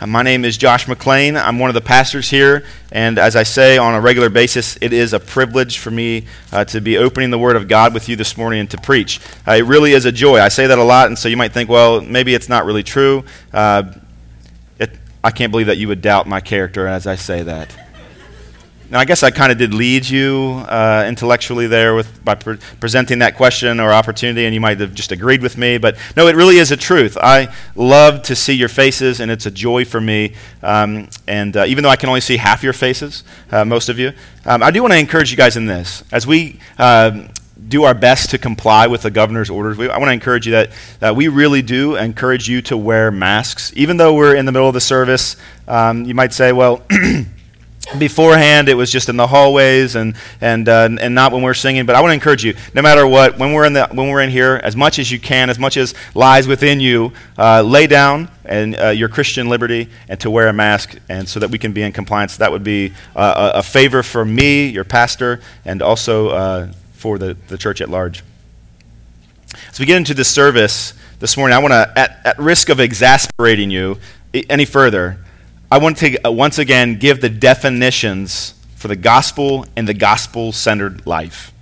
Uh, my name is Josh McLean. I'm one of the pastors here, and as I say on a regular basis, it is a privilege for me uh, to be opening the Word of God with you this morning and to preach. Uh, it really is a joy. I say that a lot, and so you might think, well, maybe it's not really true. Uh, it, I can't believe that you would doubt my character as I say that. Now, I guess I kind of did lead you uh, intellectually there with, by pre- presenting that question or opportunity, and you might have just agreed with me. But no, it really is a truth. I love to see your faces, and it's a joy for me. Um, and uh, even though I can only see half your faces, uh, most of you, um, I do want to encourage you guys in this. As we um, do our best to comply with the governor's orders. We, I want to encourage you that, that we really do encourage you to wear masks. Even though we're in the middle of the service, um, you might say, well, beforehand it was just in the hallways and and uh, and not when we're singing. But i want to encourage you no matter what when we're in the when we're in here as much as you can as much as lies within you uh, lay down and uh, your christian liberty and to wear a mask and so that we can be in compliance. That would be uh, a, a, favor for me your pastor and also uh, for the, the church at large. As we get into the service this morning i want to at, at risk of exasperating you any further I want to uh, once again give the definitions for the gospel and the gospel centered life.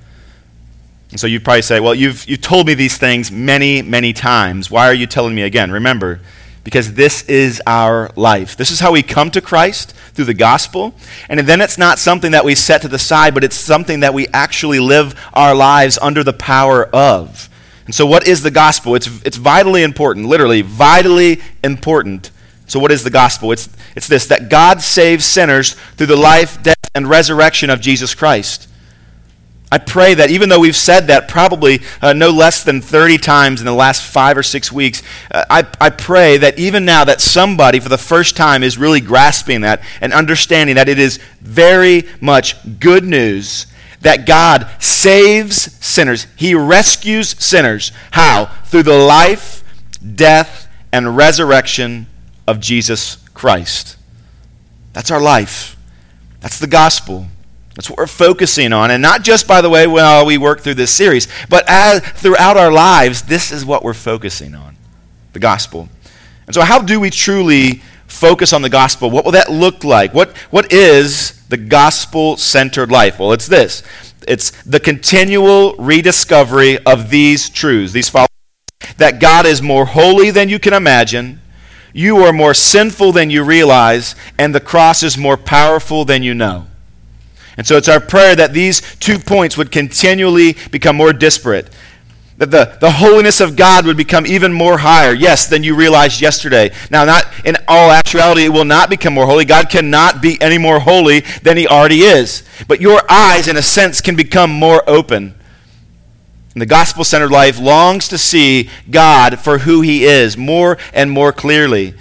And so you'd probably say, well, you've, you've told me these things many, many times. Why are you telling me again? Remember, because this is our life. This is how we come to Christ through the gospel. And then it's not something that we set to the side, but it's something that we actually live our lives under the power of. And so, what is the gospel? It's, it's vitally important, literally, vitally important so, what is the gospel? It's, it's this that God saves sinners through the life, death, and resurrection of Jesus Christ. I pray that even though we've said that probably uh, no less than 30 times in the last five or six weeks, uh, I, I pray that even now that somebody for the first time is really grasping that and understanding that it is very much good news that God saves sinners. He rescues sinners. How? Through the life, death, and resurrection of Jesus Christ. That's our life. That's the gospel. That's what we're focusing on. And not just, by the way, while we work through this series, but as, throughout our lives, this is what we're focusing on the gospel. And so, how do we truly focus on the gospel? What will that look like? What, what is the gospel centered life? Well, it's this it's the continual rediscovery of these truths, these following that God is more holy than you can imagine you are more sinful than you realize, and the cross is more powerful than you know. And so it's our prayer that these two points would continually become more disparate. That the, the holiness of God would become even more higher, yes, than you realized yesterday. Now, not in all actuality, it will not become more holy. God cannot be any more holy than he already is. But your eyes, in a sense, can become more open. And the gospel centered life longs to see God for who he is more and more clearly.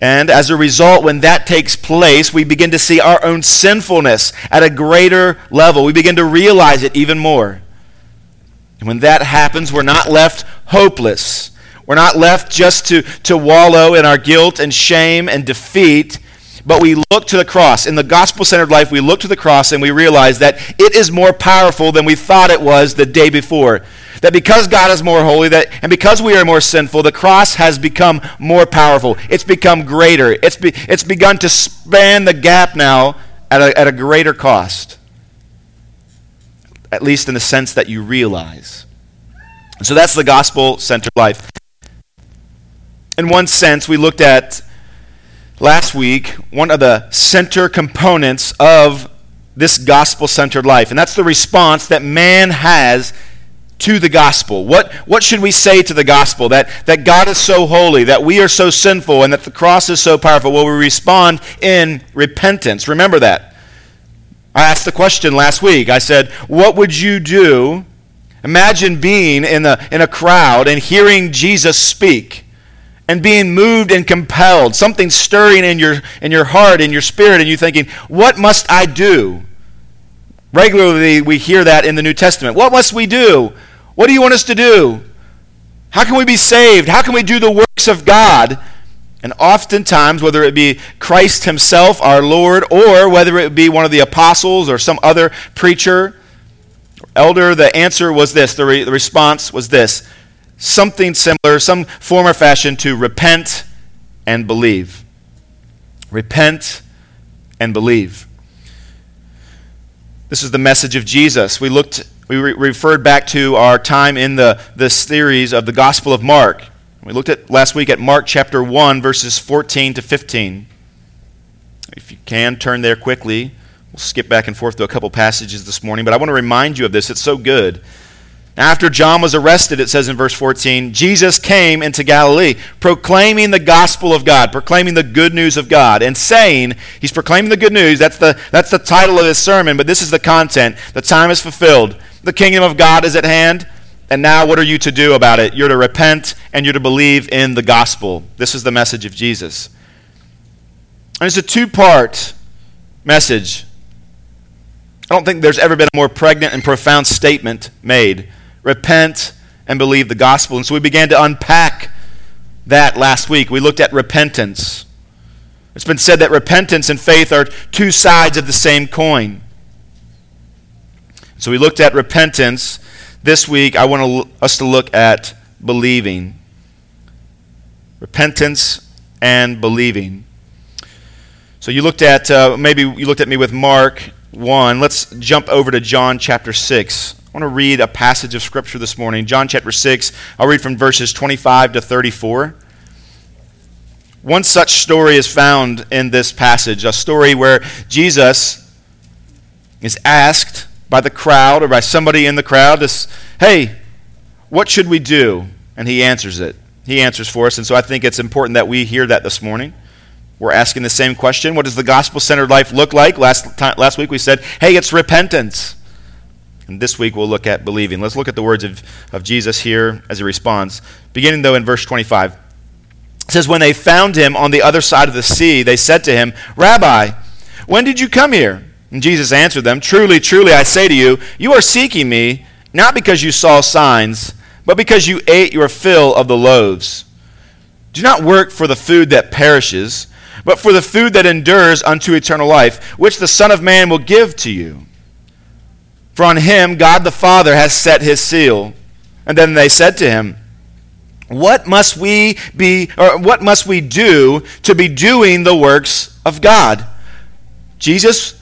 And as a result, when that takes place, we begin to see our own sinfulness at a greater level. We begin to realize it even more. And when that happens, we're not left hopeless. We're not left just to, to wallow in our guilt and shame and defeat, but we look to the cross. In the gospel centered life, we look to the cross and we realize that it is more powerful than we thought it was the day before. That because God is more holy that, and because we are more sinful, the cross has become more powerful. It's become greater. It's, be, it's begun to span the gap now at a, at a greater cost, at least in the sense that you realize. So that's the gospel centered life. In one sense, we looked at last week one of the center components of this gospel centered life, and that's the response that man has to the gospel. What, what should we say to the gospel? That, that God is so holy, that we are so sinful, and that the cross is so powerful. Well, we respond in repentance. Remember that. I asked the question last week. I said, What would you do? Imagine being in a, in a crowd and hearing Jesus speak and being moved and compelled, something stirring in your, in your heart, in your spirit, and you thinking, What must I do? Regularly, we hear that in the New Testament. What must we do? What do you want us to do? How can we be saved? How can we do the works of God? And oftentimes, whether it be Christ Himself, our Lord, or whether it be one of the apostles or some other preacher, elder, the answer was this. The, re- the response was this something similar, some form or fashion to repent and believe. Repent and believe. This is the message of Jesus. We looked we re- referred back to our time in the, the series of the Gospel of Mark. We looked at last week at Mark chapter 1 verses 14 to 15. If you can turn there quickly. We'll skip back and forth to a couple passages this morning, but I want to remind you of this. It's so good. After John was arrested, it says in verse 14, Jesus came into Galilee, proclaiming the gospel of God, proclaiming the good news of God, and saying, He's proclaiming the good news. That's the, that's the title of his sermon, but this is the content. The time is fulfilled. The kingdom of God is at hand. And now, what are you to do about it? You're to repent and you're to believe in the gospel. This is the message of Jesus. And it's a two part message. I don't think there's ever been a more pregnant and profound statement made. Repent and believe the gospel. And so we began to unpack that last week. We looked at repentance. It's been said that repentance and faith are two sides of the same coin. So we looked at repentance. This week, I want us to look at believing. Repentance and believing. So you looked at, uh, maybe you looked at me with Mark 1. Let's jump over to John chapter 6. I want to read a passage of Scripture this morning. John chapter 6. I'll read from verses 25 to 34. One such story is found in this passage a story where Jesus is asked by the crowd or by somebody in the crowd, to, Hey, what should we do? And he answers it. He answers for us. And so I think it's important that we hear that this morning. We're asking the same question. What does the gospel centered life look like? Last, time, last week we said, hey, it's repentance. And this week we'll look at believing. Let's look at the words of, of Jesus here as he responds. Beginning, though, in verse 25. It says, When they found him on the other side of the sea, they said to him, Rabbi, when did you come here? And Jesus answered them, Truly, truly, I say to you, you are seeking me, not because you saw signs, but because you ate your fill of the loaves. Do not work for the food that perishes but for the food that endures unto eternal life, which the Son of Man will give to you. For on him God the Father has set his seal. And then they said to him, What must we be or what must we do to be doing the works of God? Jesus,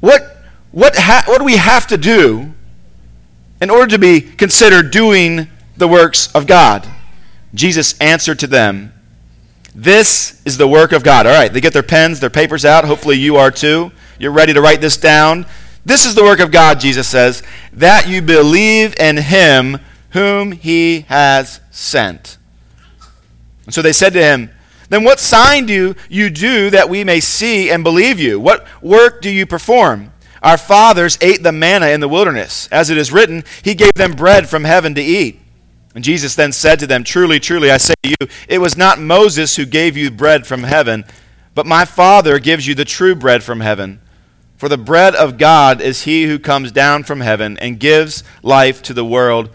what what ha- what do we have to do in order to be considered doing the works of God? Jesus answered to them, this is the work of God. All right, they get their pens, their papers out. Hopefully, you are too. You're ready to write this down. This is the work of God, Jesus says, that you believe in him whom he has sent. And so they said to him, Then what sign do you do that we may see and believe you? What work do you perform? Our fathers ate the manna in the wilderness. As it is written, He gave them bread from heaven to eat. And Jesus then said to them, Truly, truly, I say to you, it was not Moses who gave you bread from heaven, but my Father gives you the true bread from heaven. For the bread of God is he who comes down from heaven and gives life to the world.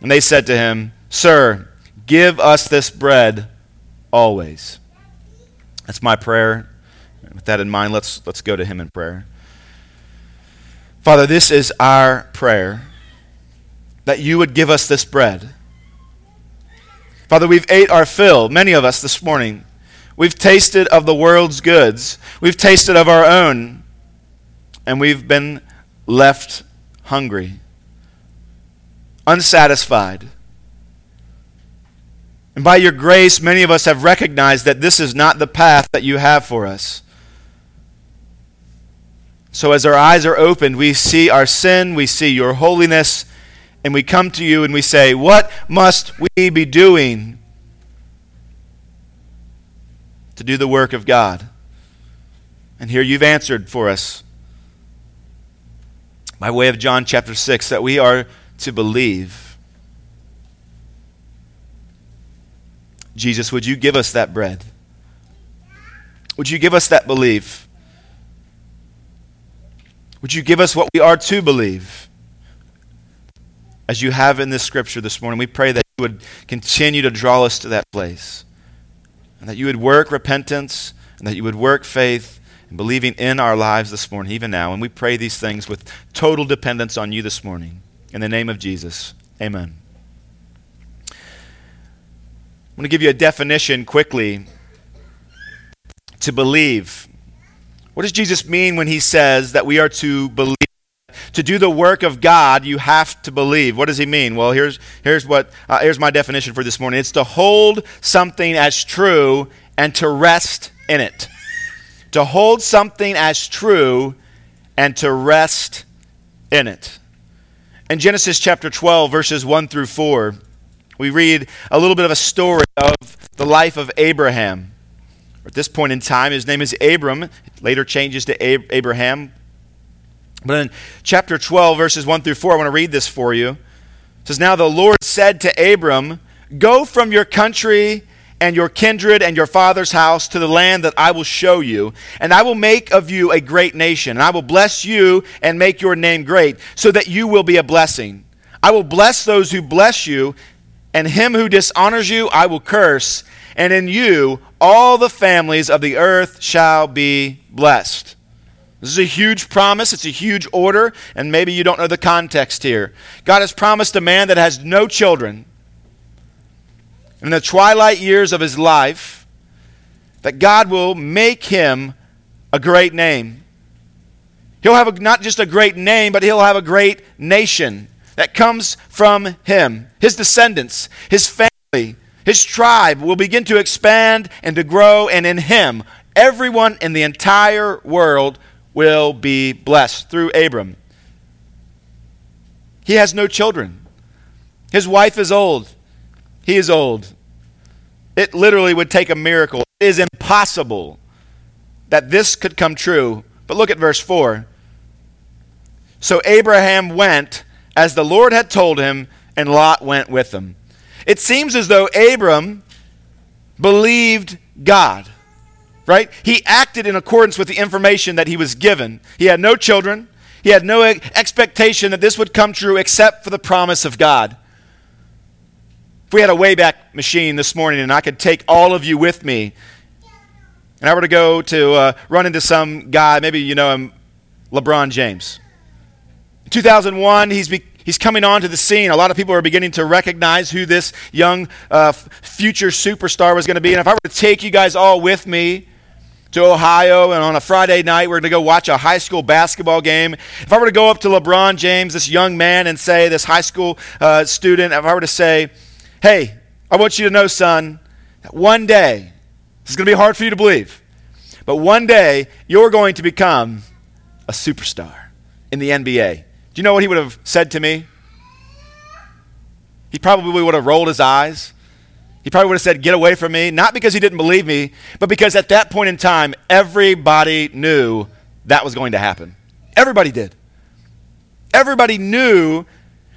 And they said to him, Sir, give us this bread always. That's my prayer. With that in mind, let's, let's go to him in prayer. Father, this is our prayer that you would give us this bread Father, we've ate our fill, many of us this morning. We've tasted of the world's goods. We've tasted of our own. And we've been left hungry, unsatisfied. And by your grace, many of us have recognized that this is not the path that you have for us. So, as our eyes are opened, we see our sin, we see your holiness, and we come to you and we say, What must we be doing to do the work of God? And here you've answered for us by way of John chapter 6 that we are to believe. Jesus, would you give us that bread? Would you give us that belief? Would you give us what we are to believe? as you have in this scripture this morning, we pray that you would continue to draw us to that place. And that you would work repentance and that you would work faith and believing in our lives this morning, even now. And we pray these things with total dependence on you this morning. In the name of Jesus, amen. I'm going to give you a definition quickly to believe. What does Jesus mean when he says that we are to believe? To do the work of God, you have to believe. What does he mean? Well, here's, here's, what, uh, here's my definition for this morning it's to hold something as true and to rest in it. To hold something as true and to rest in it. In Genesis chapter 12, verses 1 through 4, we read a little bit of a story of the life of Abraham. At this point in time, his name is Abram. later changes to Ab- Abraham. But in chapter 12, verses 1 through 4, I want to read this for you. It says, Now the Lord said to Abram, Go from your country and your kindred and your father's house to the land that I will show you, and I will make of you a great nation, and I will bless you and make your name great, so that you will be a blessing. I will bless those who bless you, and him who dishonors you I will curse, and in you all the families of the earth shall be blessed. This is a huge promise. It's a huge order, and maybe you don't know the context here. God has promised a man that has no children in the twilight years of his life that God will make him a great name. He'll have a, not just a great name, but he'll have a great nation that comes from him. His descendants, his family, his tribe will begin to expand and to grow, and in him, everyone in the entire world will be blessed through Abram. He has no children. His wife is old. He is old. It literally would take a miracle. It is impossible that this could come true. But look at verse 4. So Abraham went as the Lord had told him, and Lot went with him. It seems as though Abram believed God, right? He acted in accordance with the information that he was given. He had no children, he had no expectation that this would come true except for the promise of God. If we had a Wayback Machine this morning and I could take all of you with me, and I were to go to uh, run into some guy, maybe you know him, LeBron James. In 2001, he's be- he's coming onto the scene. A lot of people are beginning to recognize who this young uh, future superstar was going to be. And if I were to take you guys all with me to Ohio and on a Friday night we're going to go watch a high school basketball game, if I were to go up to LeBron James, this young man, and say, this high school uh, student, if I were to say, hey, I want you to know, son, that one day, this is going to be hard for you to believe, but one day you're going to become a superstar in the NBA. Do you know what he would have said to me? He probably would have rolled his eyes. He probably would have said, Get away from me. Not because he didn't believe me, but because at that point in time, everybody knew that was going to happen. Everybody did. Everybody knew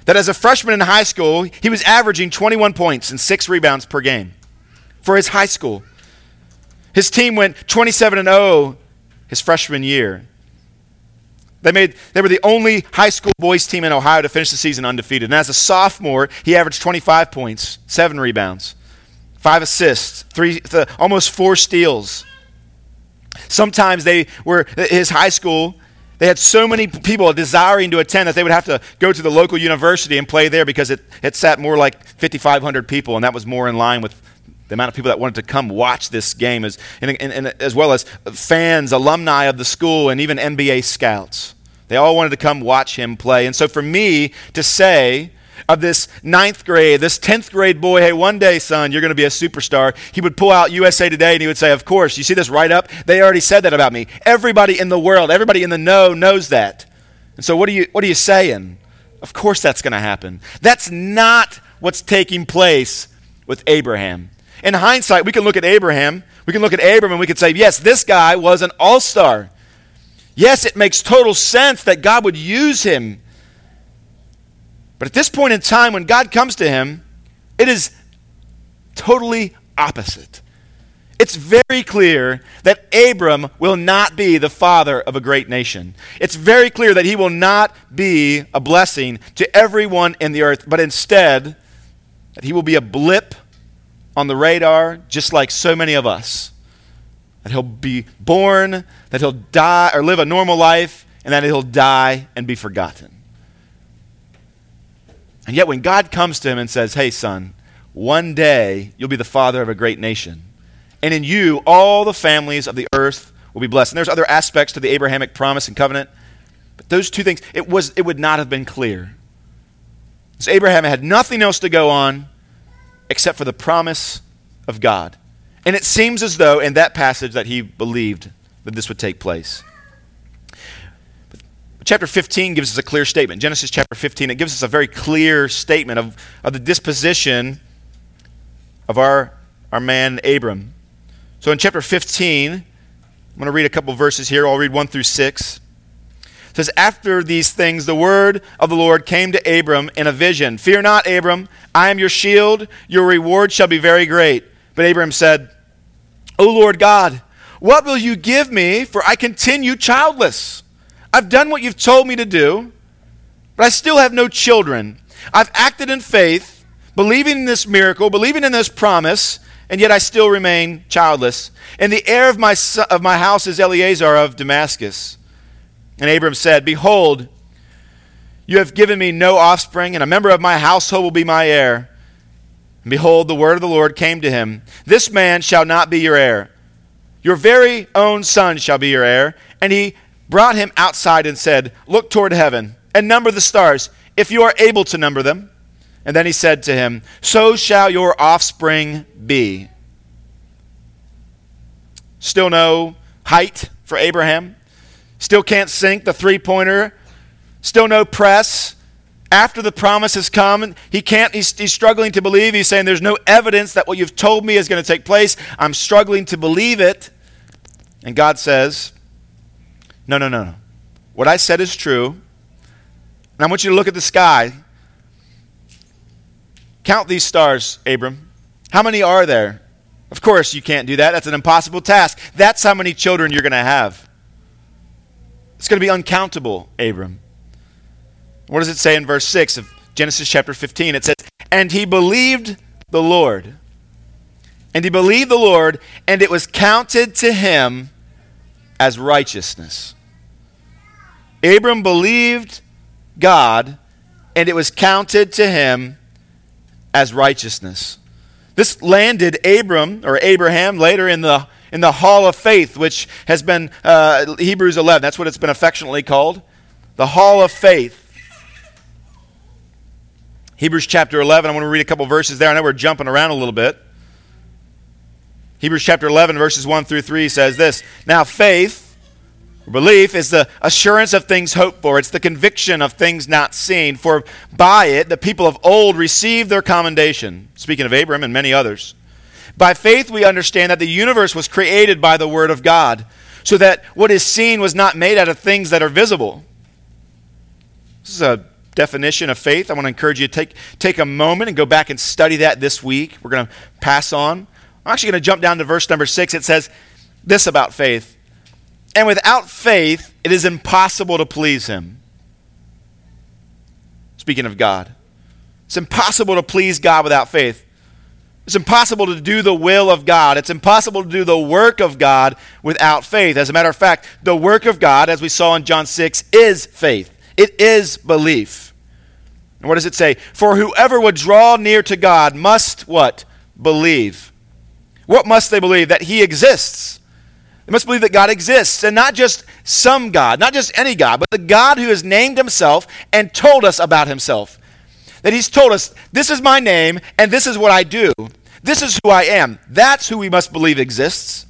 that as a freshman in high school, he was averaging 21 points and six rebounds per game for his high school. His team went 27 and 0 his freshman year. They, made, they were the only high school boys team in Ohio to finish the season undefeated. And as a sophomore, he averaged 25 points, seven rebounds, five assists, three, th- almost four steals. Sometimes they were his high school. They had so many people desiring to attend that they would have to go to the local university and play there because it, it sat more like 5,500 people, and that was more in line with the amount of people that wanted to come watch this game, as, and, and, and as well as fans, alumni of the school, and even NBA scouts. They all wanted to come watch him play. And so for me to say, of this ninth grade, this 10th grade boy, hey, one day, son, you're going to be a superstar. He would pull out USA Today and he would say, Of course, you see this write up? They already said that about me. Everybody in the world, everybody in the know knows that. And so what are you, what are you saying? Of course that's going to happen. That's not what's taking place with Abraham. In hindsight, we can look at Abraham, we can look at Abram, and we can say, yes, this guy was an all star. Yes, it makes total sense that God would use him. But at this point in time, when God comes to him, it is totally opposite. It's very clear that Abram will not be the father of a great nation. It's very clear that he will not be a blessing to everyone in the earth, but instead, that he will be a blip on the radar, just like so many of us. That he'll be born, that he'll die or live a normal life, and that he'll die and be forgotten. And yet, when God comes to him and says, Hey, son, one day you'll be the father of a great nation, and in you all the families of the earth will be blessed. And there's other aspects to the Abrahamic promise and covenant, but those two things, it, was, it would not have been clear. So Abraham had nothing else to go on except for the promise of God. And it seems as though in that passage that he believed that this would take place. Chapter 15 gives us a clear statement. Genesis chapter 15, it gives us a very clear statement of, of the disposition of our, our man Abram. So in chapter 15, I'm going to read a couple verses here. I'll read 1 through 6. It says, After these things, the word of the Lord came to Abram in a vision Fear not, Abram, I am your shield. Your reward shall be very great. But Abram said, O Lord God, what will you give me? For I continue childless. I've done what you've told me to do, but I still have no children. I've acted in faith, believing in this miracle, believing in this promise, and yet I still remain childless. And the heir of my, of my house is Eliezer of Damascus. And Abram said, Behold, you have given me no offspring, and a member of my household will be my heir. And behold, the word of the Lord came to him This man shall not be your heir. Your very own son shall be your heir. And he brought him outside and said, Look toward heaven and number the stars, if you are able to number them. And then he said to him, So shall your offspring be. Still no height for Abraham. Still can't sink the three pointer. Still no press. After the promise has come, he can't, he's, he's struggling to believe. He's saying, There's no evidence that what you've told me is going to take place. I'm struggling to believe it. And God says, no, no, no, no. What I said is true. And I want you to look at the sky. Count these stars, Abram. How many are there? Of course, you can't do that. That's an impossible task. That's how many children you're going to have. It's going to be uncountable, Abram. What does it say in verse 6 of Genesis chapter 15? It says, And he believed the Lord. And he believed the Lord, and it was counted to him as righteousness. Abram believed God, and it was counted to him as righteousness. This landed Abram or Abraham later in the in the Hall of Faith, which has been uh, Hebrews 11. That's what it's been affectionately called, the Hall of Faith. Hebrews chapter 11. I want to read a couple verses there. I know we're jumping around a little bit. Hebrews chapter 11, verses 1 through 3 says this Now, faith, belief, is the assurance of things hoped for, it's the conviction of things not seen. For by it, the people of old received their commendation. Speaking of Abram and many others. By faith, we understand that the universe was created by the Word of God, so that what is seen was not made out of things that are visible. This is a definition of faith. I want to encourage you to take, take a moment and go back and study that this week. We're going to pass on. I'm actually going to jump down to verse number six. It says this about faith. And without faith, it is impossible to please him. Speaking of God, it's impossible to please God without faith. It's impossible to do the will of God. It's impossible to do the work of God without faith. As a matter of fact, the work of God, as we saw in John 6, is faith. It is belief. And what does it say? For whoever would draw near to God must what? Believe what must they believe? That He exists. They must believe that God exists, and not just some God, not just any God, but the God who has named Himself and told us about Himself. That He's told us, this is my name, and this is what I do. This is who I am. That's who we must believe exists.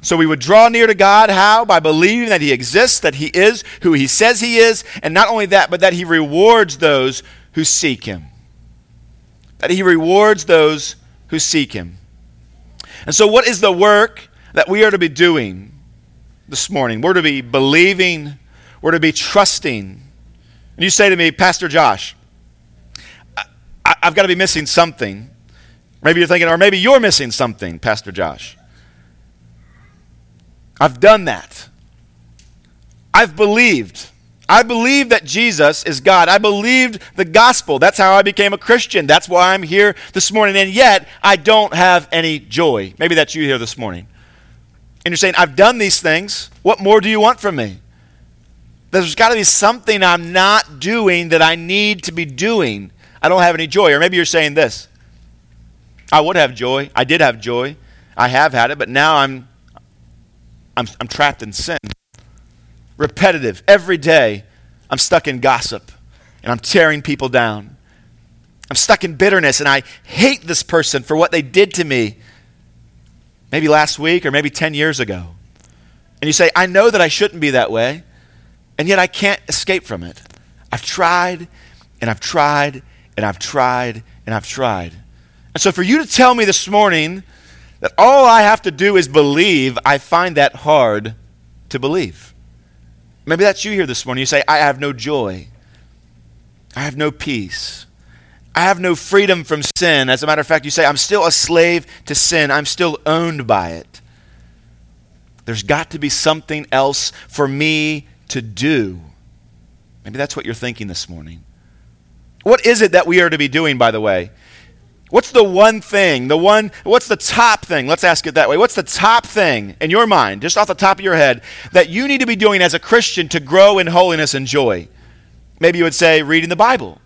So we would draw near to God. How? By believing that He exists, that He is who He says He is, and not only that, but that He rewards those who seek Him. That He rewards those who seek him. And so, what is the work that we are to be doing this morning? We're to be believing, we're to be trusting. And you say to me, Pastor Josh, I, have got to be missing something. Maybe you're thinking, or maybe you're missing something, Pastor Josh. I've done that. I've believed. I believe that Jesus is God. I believed the gospel. That's how I became a Christian. That's why I'm here this morning. And yet, I don't have any joy. Maybe that's you here this morning. And you're saying, I've done these things. What more do you want from me? There's got to be something I'm not doing that I need to be doing. I don't have any joy. Or maybe you're saying this I would have joy. I did have joy. I have had it, but now I'm, I'm, I'm trapped in sin. Repetitive. Every day, I'm stuck in gossip and I'm tearing people down. I'm stuck in bitterness and I hate this person for what they did to me maybe last week or maybe 10 years ago. And you say, I know that I shouldn't be that way, and yet I can't escape from it. I've tried and I've tried and I've tried and I've tried. And so for you to tell me this morning that all I have to do is believe, I find that hard to believe. Maybe that's you here this morning. You say, I have no joy. I have no peace. I have no freedom from sin. As a matter of fact, you say, I'm still a slave to sin. I'm still owned by it. There's got to be something else for me to do. Maybe that's what you're thinking this morning. What is it that we are to be doing, by the way? What's the one thing, the one, what's the top thing? Let's ask it that way. What's the top thing in your mind, just off the top of your head, that you need to be doing as a Christian to grow in holiness and joy? Maybe you would say reading the Bible.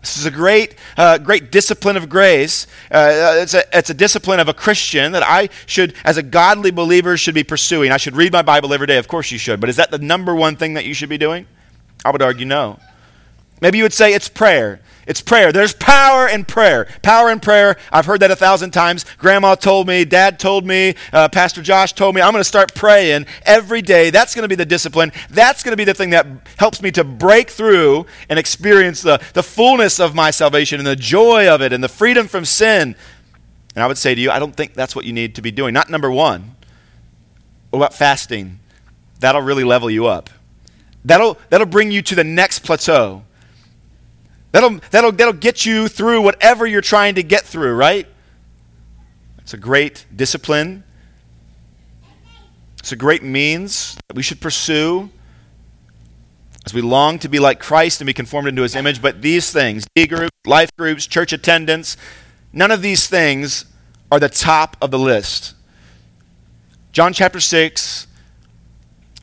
This is a great, uh, great discipline of grace. Uh, it's, a, it's a discipline of a Christian that I should, as a godly believer, should be pursuing. I should read my Bible every day. Of course you should. But is that the number one thing that you should be doing? I would argue no. Maybe you would say it's prayer. It's prayer. There's power in prayer. Power in prayer. I've heard that a thousand times. Grandma told me, Dad told me, uh, Pastor Josh told me. I'm going to start praying every day. That's going to be the discipline. That's going to be the thing that helps me to break through and experience the, the fullness of my salvation and the joy of it and the freedom from sin. And I would say to you, I don't think that's what you need to be doing. Not number one. What about fasting? That'll really level you up. That'll, that'll bring you to the next plateau. That'll, that'll, that'll get you through whatever you're trying to get through, right? It's a great discipline. It's a great means that we should pursue as we long to be like Christ and be conformed into his image. But these things, D groups, life groups, church attendance, none of these things are the top of the list. John chapter 6,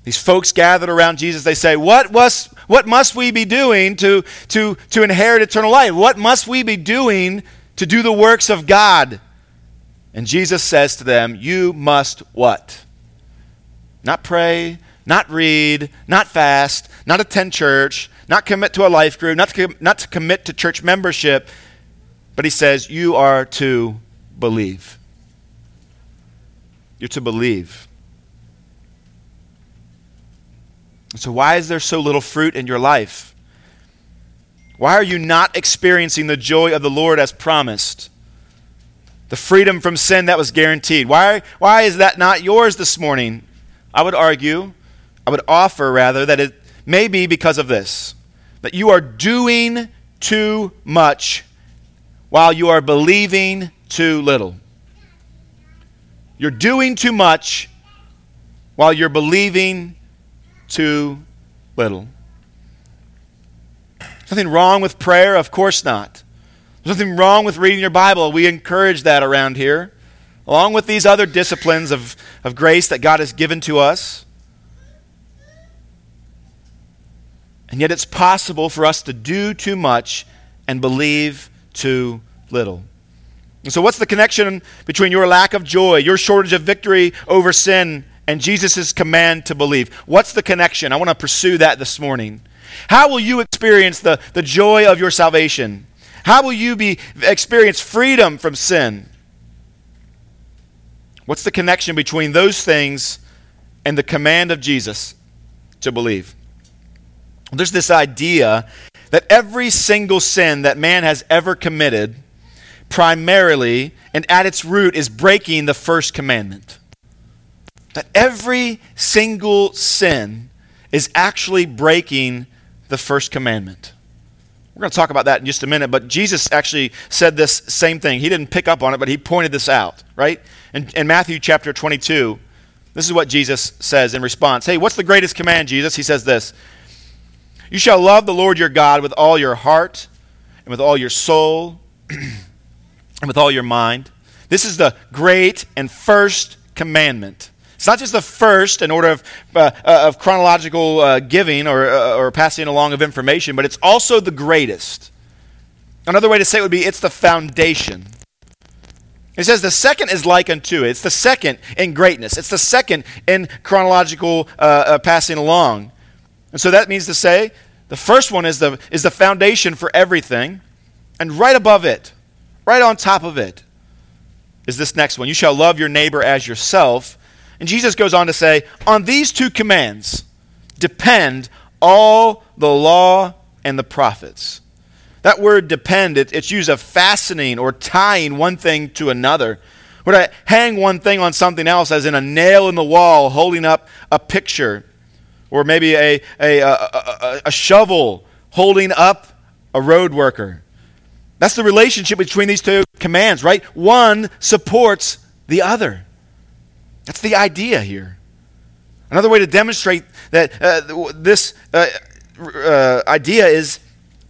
these folks gathered around Jesus, they say, What was what must we be doing to, to, to inherit eternal life? What must we be doing to do the works of God? And Jesus says to them, You must what? Not pray, not read, not fast, not attend church, not commit to a life group, not to, not to commit to church membership, but he says, You are to believe. You're to believe. So, why is there so little fruit in your life? Why are you not experiencing the joy of the Lord as promised? The freedom from sin that was guaranteed. Why, why is that not yours this morning? I would argue, I would offer rather, that it may be because of this that you are doing too much while you are believing too little. You're doing too much while you're believing too little. Nothing wrong with prayer? Of course not. There's nothing wrong with reading your Bible. We encourage that around here, along with these other disciplines of, of grace that God has given to us. And yet, it's possible for us to do too much and believe too little. And so, what's the connection between your lack of joy, your shortage of victory over sin, and Jesus' command to believe. What's the connection? I want to pursue that this morning. How will you experience the, the joy of your salvation? How will you be experience freedom from sin? What's the connection between those things and the command of Jesus to believe? There's this idea that every single sin that man has ever committed primarily and at its root is breaking the first commandment that every single sin is actually breaking the first commandment. We're going to talk about that in just a minute, but Jesus actually said this same thing. He didn't pick up on it, but he pointed this out, right? In, in Matthew chapter 22, this is what Jesus says in response. Hey, what's the greatest command, Jesus? He says this You shall love the Lord your God with all your heart, and with all your soul, and with all your mind. This is the great and first commandment. It's not just the first in order of, uh, uh, of chronological uh, giving or, uh, or passing along of information, but it's also the greatest. Another way to say it would be it's the foundation. It says the second is like unto. It. It's the second in greatness. It's the second in chronological uh, uh, passing along. And so that means to say the first one is the, is the foundation for everything. And right above it, right on top of it, is this next one. You shall love your neighbor as yourself. And Jesus goes on to say, on these two commands depend all the law and the prophets. That word depend, it, it's used of fastening or tying one thing to another. Or to hang one thing on something else, as in a nail in the wall holding up a picture, or maybe a, a, a, a, a shovel holding up a road worker. That's the relationship between these two commands, right? One supports the other. That's the idea here. Another way to demonstrate that uh, this uh, uh, idea is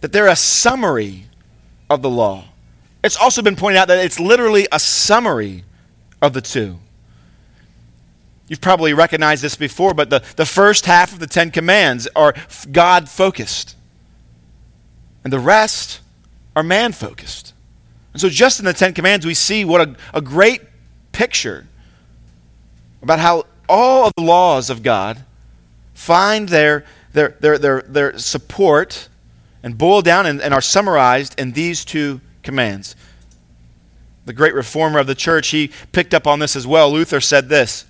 that they're a summary of the law. It's also been pointed out that it's literally a summary of the two. You've probably recognized this before, but the, the first half of the Ten Commands are God focused, and the rest are man focused. And so, just in the Ten Commands, we see what a, a great picture about how all of the laws of God find their, their, their, their, their support and boil down and, and are summarized in these two commands. The great reformer of the church, he picked up on this as well. Luther said this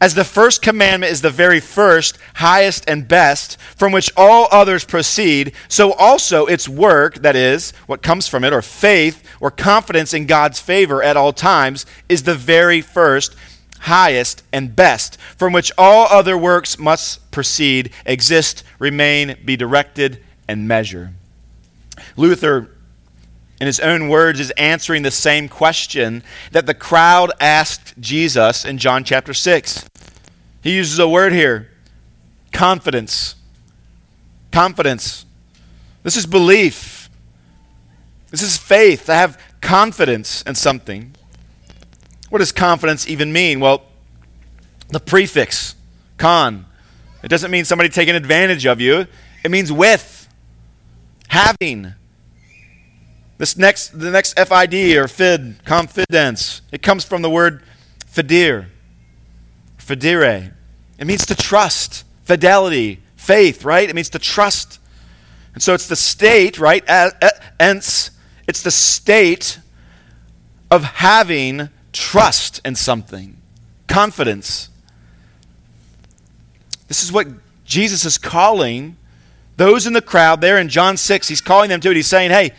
As the first commandment is the very first, highest, and best, from which all others proceed, so also its work, that is, what comes from it, or faith, or confidence in God's favor at all times, is the very first, highest, and best, from which all other works must proceed, exist, remain, be directed, and measure. Luther, in his own words, is answering the same question that the crowd asked Jesus in John chapter 6. He uses a word here confidence. Confidence. This is belief. This is faith. I have confidence in something. What does confidence even mean? Well, the prefix, con, it doesn't mean somebody taking advantage of you. It means with having. This next, the next FID or FID, confidence, it comes from the word fidir, fidere. It means to trust, fidelity, faith, right? It means to trust. And so it's the state, right? Ence, it's the state of having trust in something, confidence. This is what Jesus is calling those in the crowd there in John 6, he's calling them to it. He's saying, hey,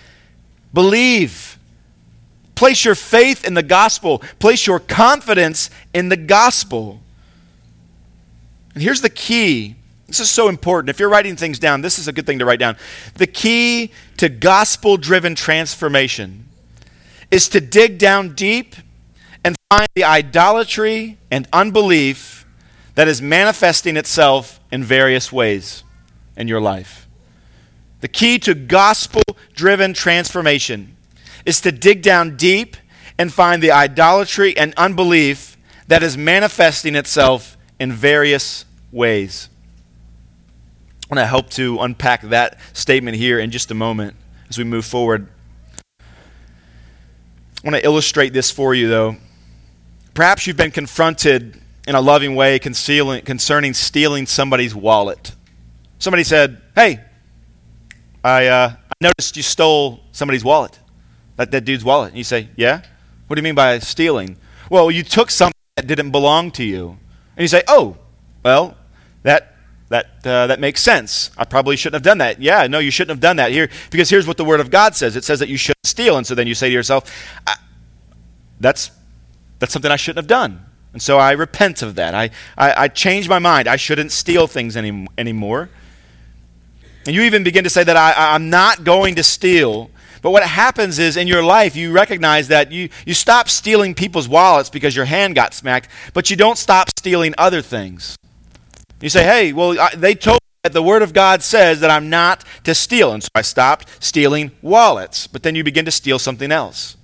believe. Place your faith in the gospel. Place your confidence in the gospel. And here's the key. This is so important. If you're writing things down, this is a good thing to write down. The key to gospel driven transformation is to dig down deep find the idolatry and unbelief that is manifesting itself in various ways in your life. The key to gospel driven transformation is to dig down deep and find the idolatry and unbelief that is manifesting itself in various ways. I want to help to unpack that statement here in just a moment as we move forward. I want to illustrate this for you, though. Perhaps you've been confronted in a loving way concerning stealing somebody's wallet. Somebody said, Hey, I, uh, I noticed you stole somebody's wallet, that, that dude's wallet. And you say, Yeah? What do you mean by stealing? Well, you took something that didn't belong to you. And you say, Oh, well, that, that, uh, that makes sense. I probably shouldn't have done that. Yeah, no, you shouldn't have done that here because here's what the Word of God says it says that you shouldn't steal. And so then you say to yourself, That's, that's something I shouldn't have done. And so I repent of that. I, I, I change my mind. I shouldn't steal things any, anymore. And you even begin to say that I, I'm not going to steal. But what happens is in your life, you recognize that you, you stop stealing people's wallets because your hand got smacked, but you don't stop stealing other things. You say, hey, well, I, they told me that the Word of God says that I'm not to steal. And so I stopped stealing wallets. But then you begin to steal something else.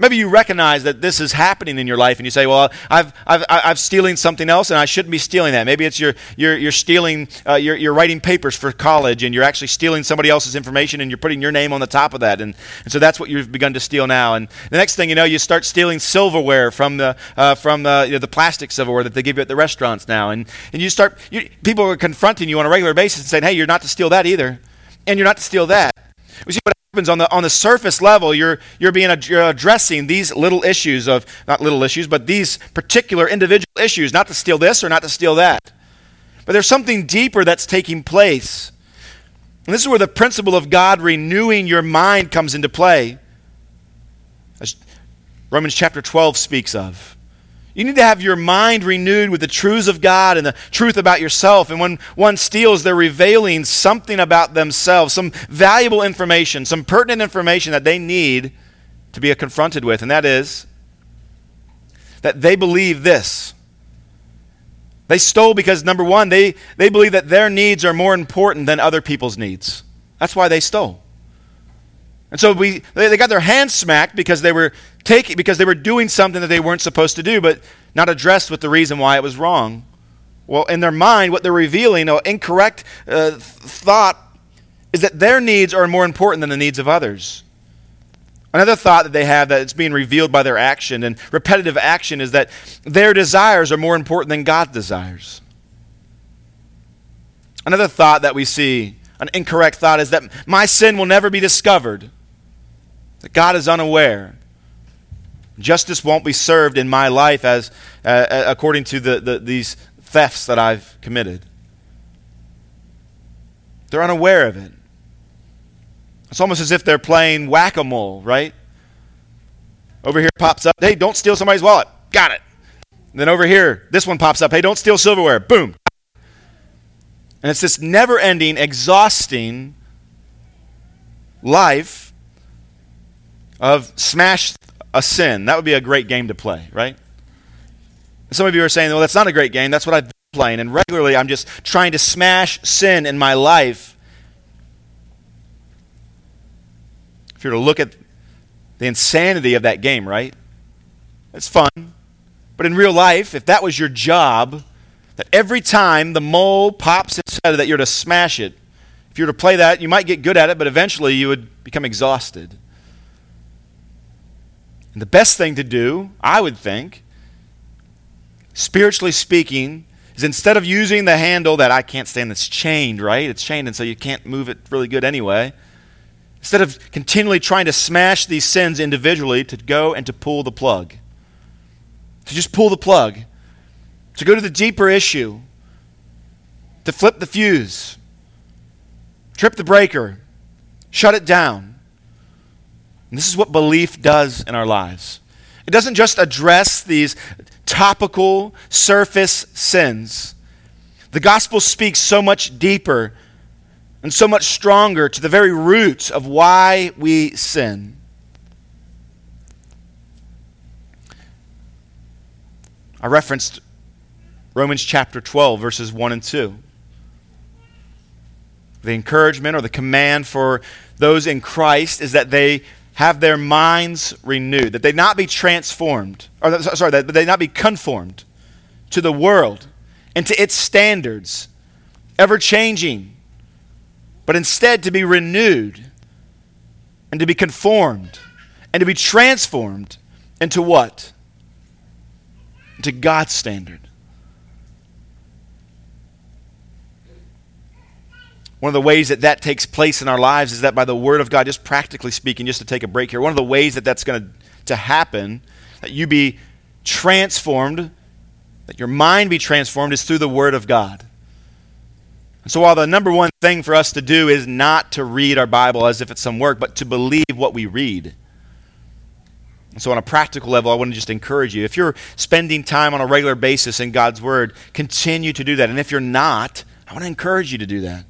Maybe you recognize that this is happening in your life and you say, well, I've, I've, I'm stealing something else and I shouldn't be stealing that. Maybe it's you're, you're, you're stealing, uh, you're, you're writing papers for college and you're actually stealing somebody else's information and you're putting your name on the top of that. And, and so that's what you've begun to steal now. And the next thing you know, you start stealing silverware from the, uh, from the, you know, the plastic silverware that they give you at the restaurants now. And, and you start, you, people are confronting you on a regular basis and saying, hey, you're not to steal that either. And you're not to steal that. We see what happens on the on the surface level. You're you're being you're addressing these little issues of not little issues, but these particular individual issues. Not to steal this or not to steal that, but there's something deeper that's taking place. And this is where the principle of God renewing your mind comes into play. As Romans chapter 12 speaks of. You need to have your mind renewed with the truths of God and the truth about yourself. And when one steals, they're revealing something about themselves, some valuable information, some pertinent information that they need to be confronted with. And that is that they believe this. They stole because, number one, they, they believe that their needs are more important than other people's needs. That's why they stole. And so we, they, they got their hands smacked because they were taking, because they were doing something that they weren't supposed to do, but not addressed with the reason why it was wrong. Well, in their mind, what they're revealing, an incorrect uh, thought, is that their needs are more important than the needs of others. Another thought that they have that it's being revealed by their action and repetitive action is that their desires are more important than God's desires. Another thought that we see, an incorrect thought, is that my sin will never be discovered that God is unaware. Justice won't be served in my life as uh, uh, according to the, the, these thefts that I've committed. They're unaware of it. It's almost as if they're playing whack a mole, right? Over here pops up, hey, don't steal somebody's wallet. Got it. And then over here, this one pops up, hey, don't steal silverware. Boom. And it's this never ending, exhausting life of smash a sin. That would be a great game to play, right? Some of you are saying, well, that's not a great game. That's what I've been playing. And regularly, I'm just trying to smash sin in my life. If you were to look at the insanity of that game, right? It's fun. But in real life, if that was your job, that every time the mole pops its head, that you're to smash it. If you were to play that, you might get good at it, but eventually you would become exhausted. And the best thing to do, I would think, spiritually speaking, is instead of using the handle that I can't stand that's chained, right? It's chained, and so you can't move it really good anyway. Instead of continually trying to smash these sins individually, to go and to pull the plug. To just pull the plug. To go to the deeper issue. To flip the fuse. Trip the breaker. Shut it down. And this is what belief does in our lives. It doesn't just address these topical, surface sins. The gospel speaks so much deeper and so much stronger to the very root of why we sin. I referenced Romans chapter 12, verses 1 and 2. The encouragement or the command for those in Christ is that they have their minds renewed, that they not be transformed, or sorry, that they not be conformed to the world and to its standards, ever changing, but instead to be renewed and to be conformed and to be transformed into what? Into God's standard. One of the ways that that takes place in our lives is that by the Word of God, just practically speaking, just to take a break here, one of the ways that that's going to happen, that you be transformed, that your mind be transformed, is through the Word of God. And so, while the number one thing for us to do is not to read our Bible as if it's some work, but to believe what we read. And so, on a practical level, I want to just encourage you. If you're spending time on a regular basis in God's Word, continue to do that. And if you're not, I want to encourage you to do that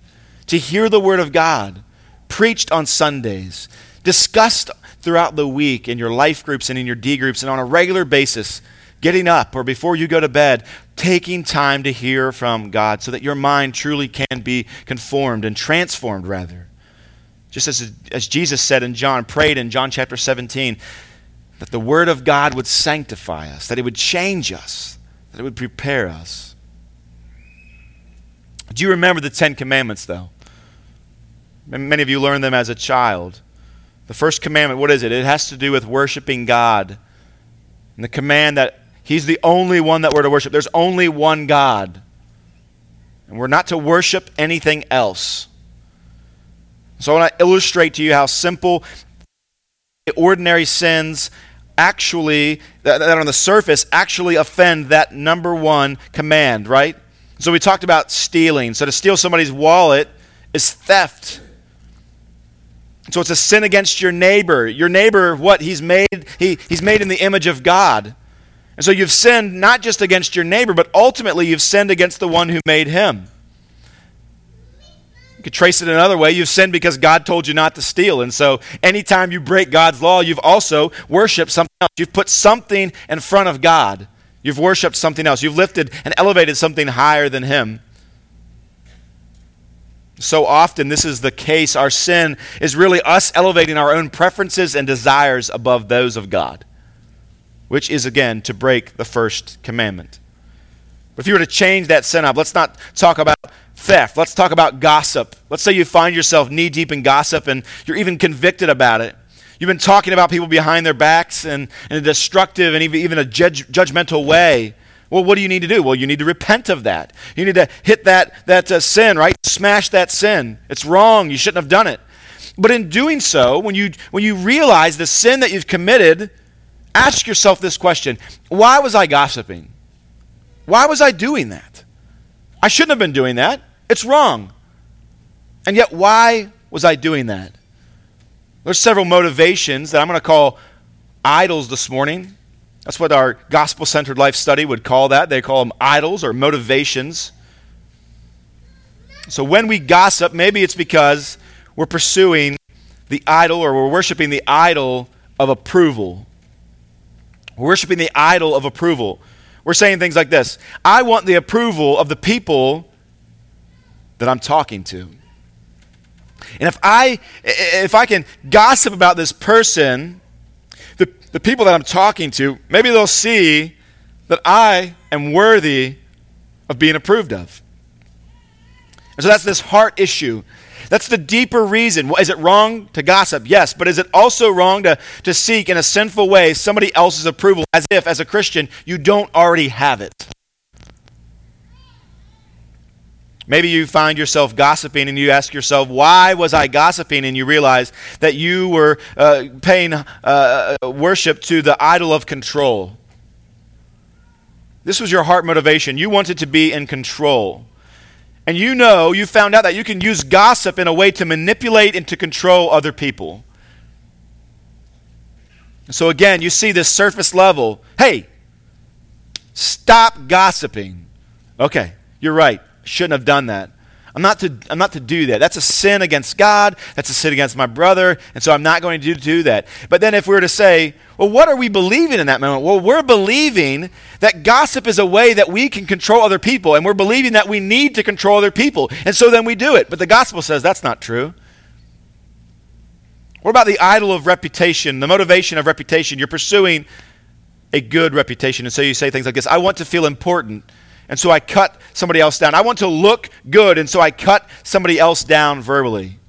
to hear the Word of God preached on Sundays, discussed throughout the week in your life groups and in your D groups, and on a regular basis, getting up or before you go to bed, taking time to hear from God so that your mind truly can be conformed and transformed, rather. Just as, as Jesus said in John, prayed in John chapter 17, that the Word of God would sanctify us, that it would change us, that it would prepare us. Do you remember the Ten Commandments, though? Many of you learned them as a child. The first commandment, what is it? It has to do with worshiping God. And the command that He's the only one that we're to worship. There's only one God. And we're not to worship anything else. So I want to illustrate to you how simple ordinary sins actually, that, on the surface, actually offend that number one command, right? So we talked about stealing. So to steal somebody's wallet is theft. So it's a sin against your neighbor. Your neighbor, what? He's made, he, he's made in the image of God. And so you've sinned not just against your neighbor, but ultimately you've sinned against the one who made him. You could trace it another way. You've sinned because God told you not to steal. And so anytime you break God's law, you've also worshiped something else. You've put something in front of God. You've worshiped something else. You've lifted and elevated something higher than Him. So often, this is the case. Our sin is really us elevating our own preferences and desires above those of God, which is, again, to break the first commandment. But if you were to change that sin up, let's not talk about theft. Let's talk about gossip. Let's say you find yourself knee deep in gossip and you're even convicted about it. You've been talking about people behind their backs and in a destructive and even a judge, judgmental way. Well, what do you need to do? Well, you need to repent of that. You need to hit that, that uh, sin, right? Smash that sin. It's wrong. You shouldn't have done it. But in doing so, when you, when you realize the sin that you've committed, ask yourself this question Why was I gossiping? Why was I doing that? I shouldn't have been doing that. It's wrong. And yet, why was I doing that? There's several motivations that I'm going to call idols this morning. That's what our gospel centered life study would call that. They call them idols or motivations. So when we gossip, maybe it's because we're pursuing the idol or we're worshiping the idol of approval. We're worshiping the idol of approval. We're saying things like this I want the approval of the people that I'm talking to. And if I if I can gossip about this person, the, people that I'm talking to, maybe they'll see that I am worthy of being approved of. And so that's this heart issue. That's the deeper reason. Is it wrong to gossip? Yes. But is it also wrong to, to seek in a sinful way somebody else's approval as if, as a Christian, you don't already have it? Maybe you find yourself gossiping and you ask yourself, why was I gossiping? And you realize that you were uh, paying uh, worship to the idol of control. This was your heart motivation. You wanted to be in control. And you know, you found out that you can use gossip in a way to manipulate and to control other people. So again, you see this surface level. Hey, stop gossiping. Okay, you're right shouldn't have done that. I'm not to, I'm not to do that. That's a sin against God. That's a sin against my brother. And so I'm not going to do, do that. But then if we were to say, well, what are we believing in that moment? Well, we're believing that gossip is a way that we can control other people. And we're believing that we need to control other people. And so then we do it. But the gospel says that's not true. What about the idol of reputation, the motivation of reputation? You're pursuing a good reputation. And so you say things like this I want to feel important and so I cut somebody else down. I want to look good, and so I cut somebody else down verbally.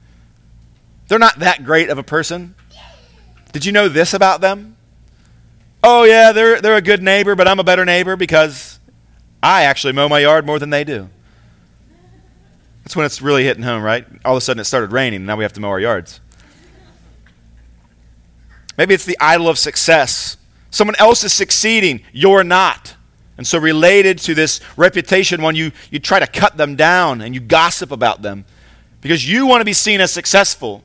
They're not that great of a person. Did you know this about them? Oh, yeah, they're, they're a good neighbor, but I'm a better neighbor because I actually mow my yard more than they do. That's when it's really hitting home, right? All of a sudden it started raining, and now we have to mow our yards. Maybe it's the idol of success. Someone else is succeeding, you're not. And so, related to this reputation, when you, you try to cut them down and you gossip about them because you want to be seen as successful.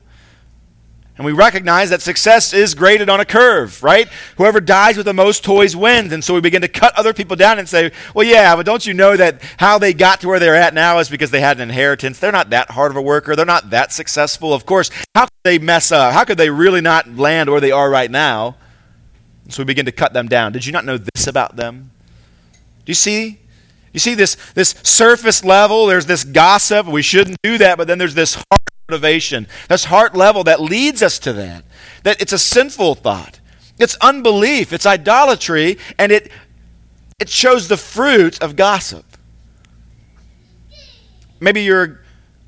And we recognize that success is graded on a curve, right? Whoever dies with the most toys wins. And so we begin to cut other people down and say, well, yeah, but don't you know that how they got to where they're at now is because they had an inheritance? They're not that hard of a worker. They're not that successful. Of course, how could they mess up? How could they really not land where they are right now? And so we begin to cut them down. Did you not know this about them? Do you see? You see this, this surface level, there's this gossip, we shouldn't do that, but then there's this heart motivation, this heart level that leads us to that. That it's a sinful thought. It's unbelief, it's idolatry, and it, it shows the fruit of gossip. Maybe your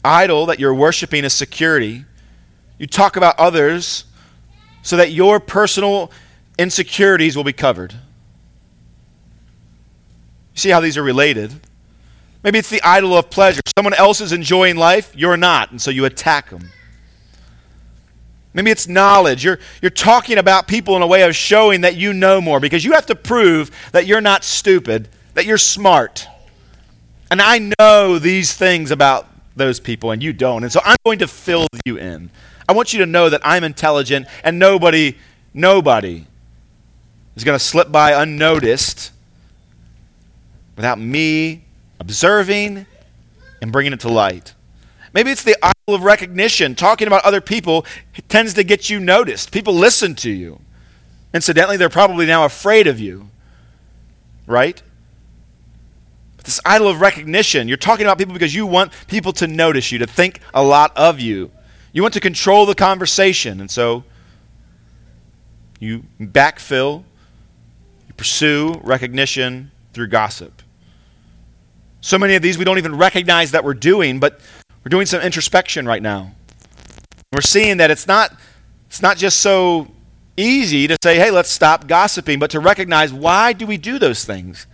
idol that you're worshiping is security. You talk about others so that your personal insecurities will be covered. See how these are related? Maybe it's the idol of pleasure. Someone else is enjoying life, you're not, and so you attack them. Maybe it's knowledge. You're, you're talking about people in a way of showing that you know more because you have to prove that you're not stupid, that you're smart. And I know these things about those people and you don't. And so I'm going to fill you in. I want you to know that I'm intelligent and nobody, nobody is going to slip by unnoticed without me observing and bringing it to light. Maybe it's the idol of recognition. Talking about other people tends to get you noticed. People listen to you. Incidentally, they're probably now afraid of you. Right? But this idol of recognition, you're talking about people because you want people to notice you, to think a lot of you. You want to control the conversation. And so you backfill, you pursue recognition through gossip. So many of these we don't even recognize that we're doing, but we're doing some introspection right now. We're seeing that it's not, it's not just so easy to say, hey, let's stop gossiping, but to recognize why do we do those things?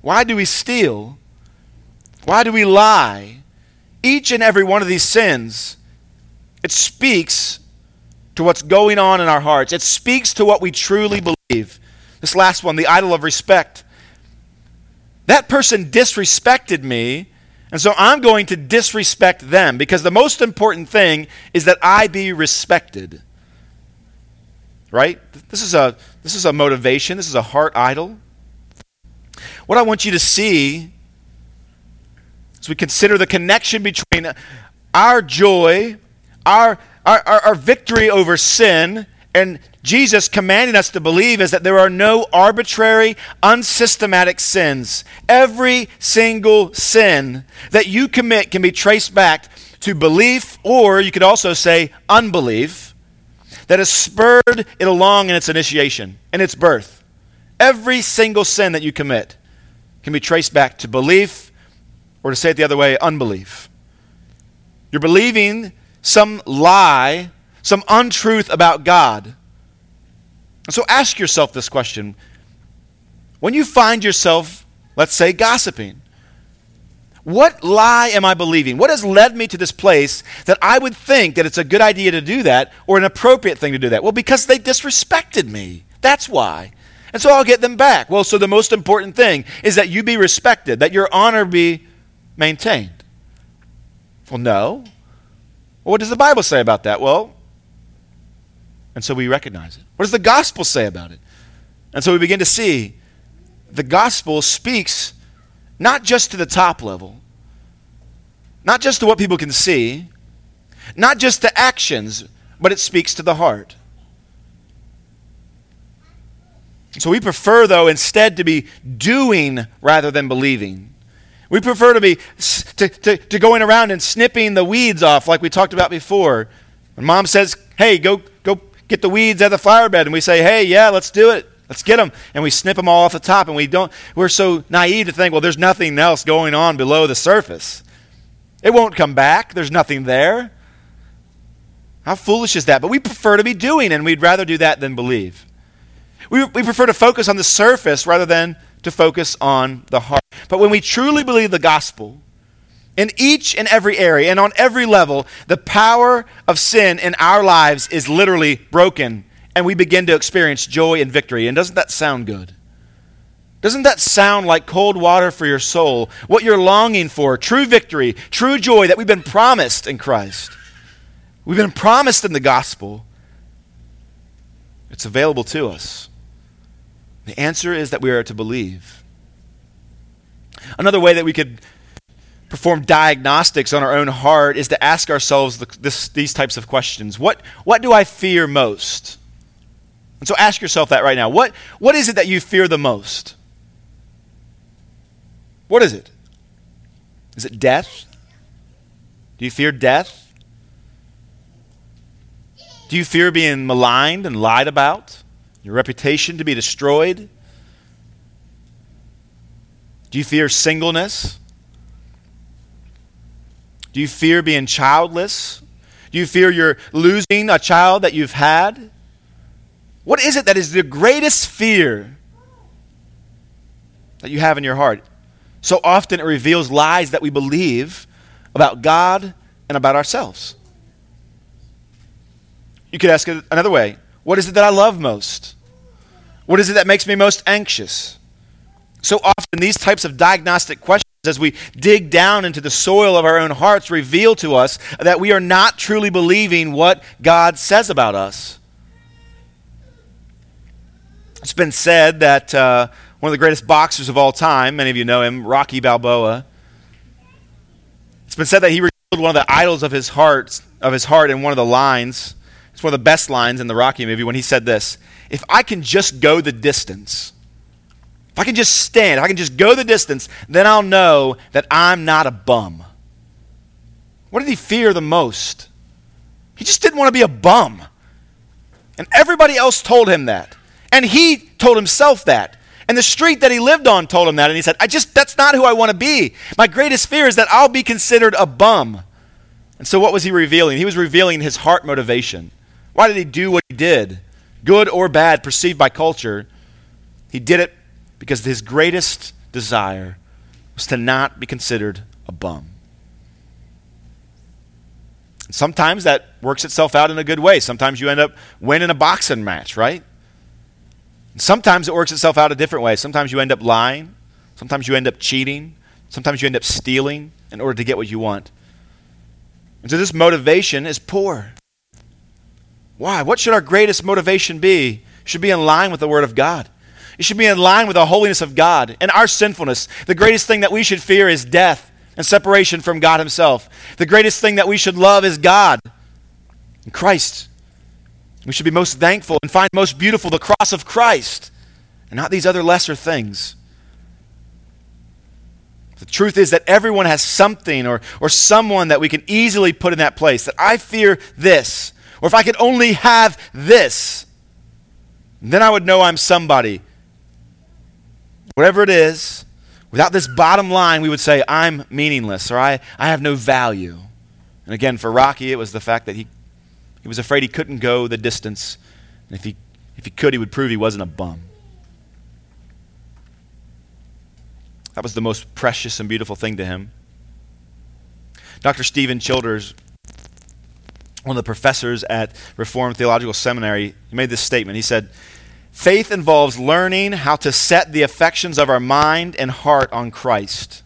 Why do we steal? Why do we lie? Each and every one of these sins, it speaks to what's going on in our hearts. It speaks to what we truly believe. This last one, the idol of respect. That person disrespected me, and so I'm going to disrespect them because the most important thing is that I be respected. Right? This is a this is a motivation, this is a heart idol. What I want you to see as we consider the connection between our joy, our, our, our, victory over sin, and Jesus commanding us to believe is that there are no arbitrary, unsystematic sins. Every single sin that you commit can be traced back to belief, or you could also say unbelief, that has spurred it along in its initiation, in its birth. Every single sin that you commit can be traced back to belief, or to say it the other way, unbelief. You're believing some lie, some untruth about God so ask yourself this question. When you find yourself, let's say, gossiping, what lie am I believing? What has led me to this place that I would think that it's a good idea to do that or an appropriate thing to do that? Well, because they disrespected me. That's why. And so I'll get them back. Well, so the most important thing is that you be respected, that your honor be maintained. Well, no. Well, what does the Bible say about that? Well, and so we recognize it. What does the gospel say about it? And so we begin to see the gospel speaks not just to the top level, not just to what people can see, not just to actions, but it speaks to the heart. So we prefer, though, instead to be doing rather than believing. We prefer to be to, to, to going around and snipping the weeds off like we talked about before. When mom says, hey, go, go get the weeds out of the flower bed and we say, hey, yeah, let's do it. Let's get them. And we snip them all off the top. And we don't, we're so naive to think, well, there's nothing else going on below the surface. It won't come back. There's nothing there. How foolish is that? But we prefer to be doing, and we'd rather do that than believe. We, we prefer to focus on the surface rather than to focus on the heart. But when we truly believe the gospel, in each and every area and on every level, the power of sin in our lives is literally broken, and we begin to experience joy and victory. And doesn't that sound good? Doesn't that sound like cold water for your soul? What you're longing for true victory, true joy that we've been promised in Christ. We've been promised in the gospel. It's available to us. The answer is that we are to believe. Another way that we could perform diagnostics on our own heart is to ask ourselves the, this, these types of questions. What, what do I fear most? And so ask yourself that right now. What, what is it that you fear the most? What is it? Is it death? Do you fear death? Do you fear being maligned and lied about? Your reputation to be destroyed? Do you fear singleness? Do you fear being childless? Do you fear you're losing a child that you've had? What is it that is the greatest fear that you have in your heart? So often it reveals lies that we believe about God and about ourselves. You could ask it another way What is it that I love most? What is it that makes me most anxious? So often, these types of diagnostic questions, as we dig down into the soil of our own hearts, reveal to us that we are not truly believing what God says about us. It's been said that uh, one of the greatest boxers of all time, many of you know him, Rocky Balboa, it's been said that he revealed one of the idols of his heart, of his heart in one of the lines. It's one of the best lines in the Rocky movie when he said this If I can just go the distance, if I can just stand, if I can just go the distance, then I'll know that I'm not a bum. What did he fear the most? He just didn't want to be a bum. And everybody else told him that. And he told himself that. And the street that he lived on told him that. And he said, I just, that's not who I want to be. My greatest fear is that I'll be considered a bum. And so what was he revealing? He was revealing his heart motivation. Why did he do what he did? Good or bad, perceived by culture. He did it because his greatest desire was to not be considered a bum. Sometimes that works itself out in a good way. Sometimes you end up winning a boxing match, right? Sometimes it works itself out a different way. Sometimes you end up lying. Sometimes you end up cheating. Sometimes you end up stealing in order to get what you want. And so this motivation is poor. Why? What should our greatest motivation be? Should be in line with the Word of God. It should be in line with the holiness of God and our sinfulness. The greatest thing that we should fear is death and separation from God Himself. The greatest thing that we should love is God and Christ. We should be most thankful and find most beautiful the cross of Christ and not these other lesser things. The truth is that everyone has something or, or someone that we can easily put in that place. That I fear this, or if I could only have this, then I would know I'm somebody. Whatever it is, without this bottom line, we would say, I'm meaningless or I, I have no value. And again, for Rocky, it was the fact that he he was afraid he couldn't go the distance. And if he, if he could, he would prove he wasn't a bum. That was the most precious and beautiful thing to him. Dr. Stephen Childers, one of the professors at Reformed Theological Seminary, made this statement. He said, Faith involves learning how to set the affections of our mind and heart on Christ.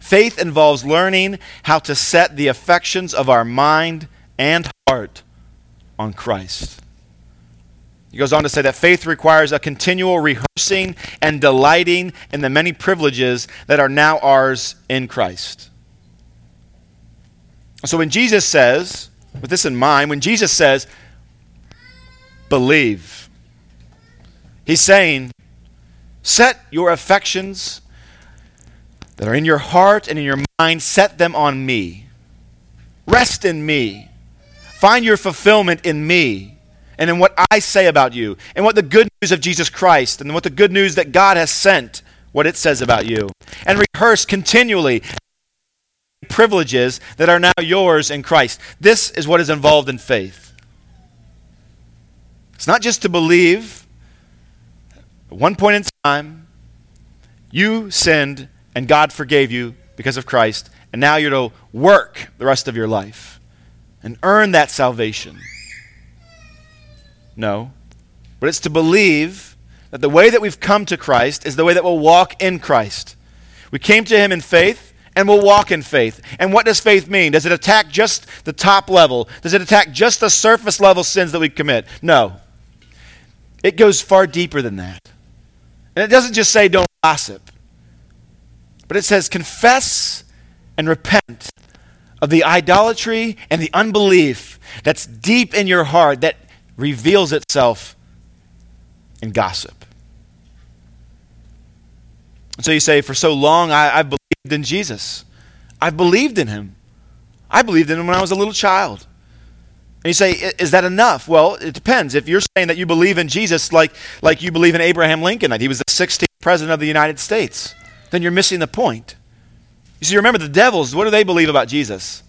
Faith involves learning how to set the affections of our mind and heart on Christ. He goes on to say that faith requires a continual rehearsing and delighting in the many privileges that are now ours in Christ. So when Jesus says, with this in mind, when Jesus says, believe, he's saying, set your affections that are in your heart and in your mind, set them on me. Rest in me. Find your fulfillment in me and in what I say about you, and what the good news of Jesus Christ, and what the good news that God has sent, what it says about you. And rehearse continually privileges that are now yours in Christ. This is what is involved in faith. It's not just to believe. At one point in time, you sinned and God forgave you because of Christ, and now you're to work the rest of your life and earn that salvation. No. But it's to believe that the way that we've come to Christ is the way that we'll walk in Christ. We came to Him in faith and we'll walk in faith. And what does faith mean? Does it attack just the top level? Does it attack just the surface level sins that we commit? No. It goes far deeper than that. And it doesn't just say don't gossip, but it says confess and repent of the idolatry and the unbelief that's deep in your heart that reveals itself in gossip. And so you say, For so long I, have believed in Jesus. I've believed in him. I believed in him when I was a little child. And you say, is that enough? Well, it depends. If you're saying that you believe in Jesus like, like you believe in Abraham Lincoln, that he was the 16th president of the United States, then you're missing the point. You see, remember the devils, what do they believe about Jesus?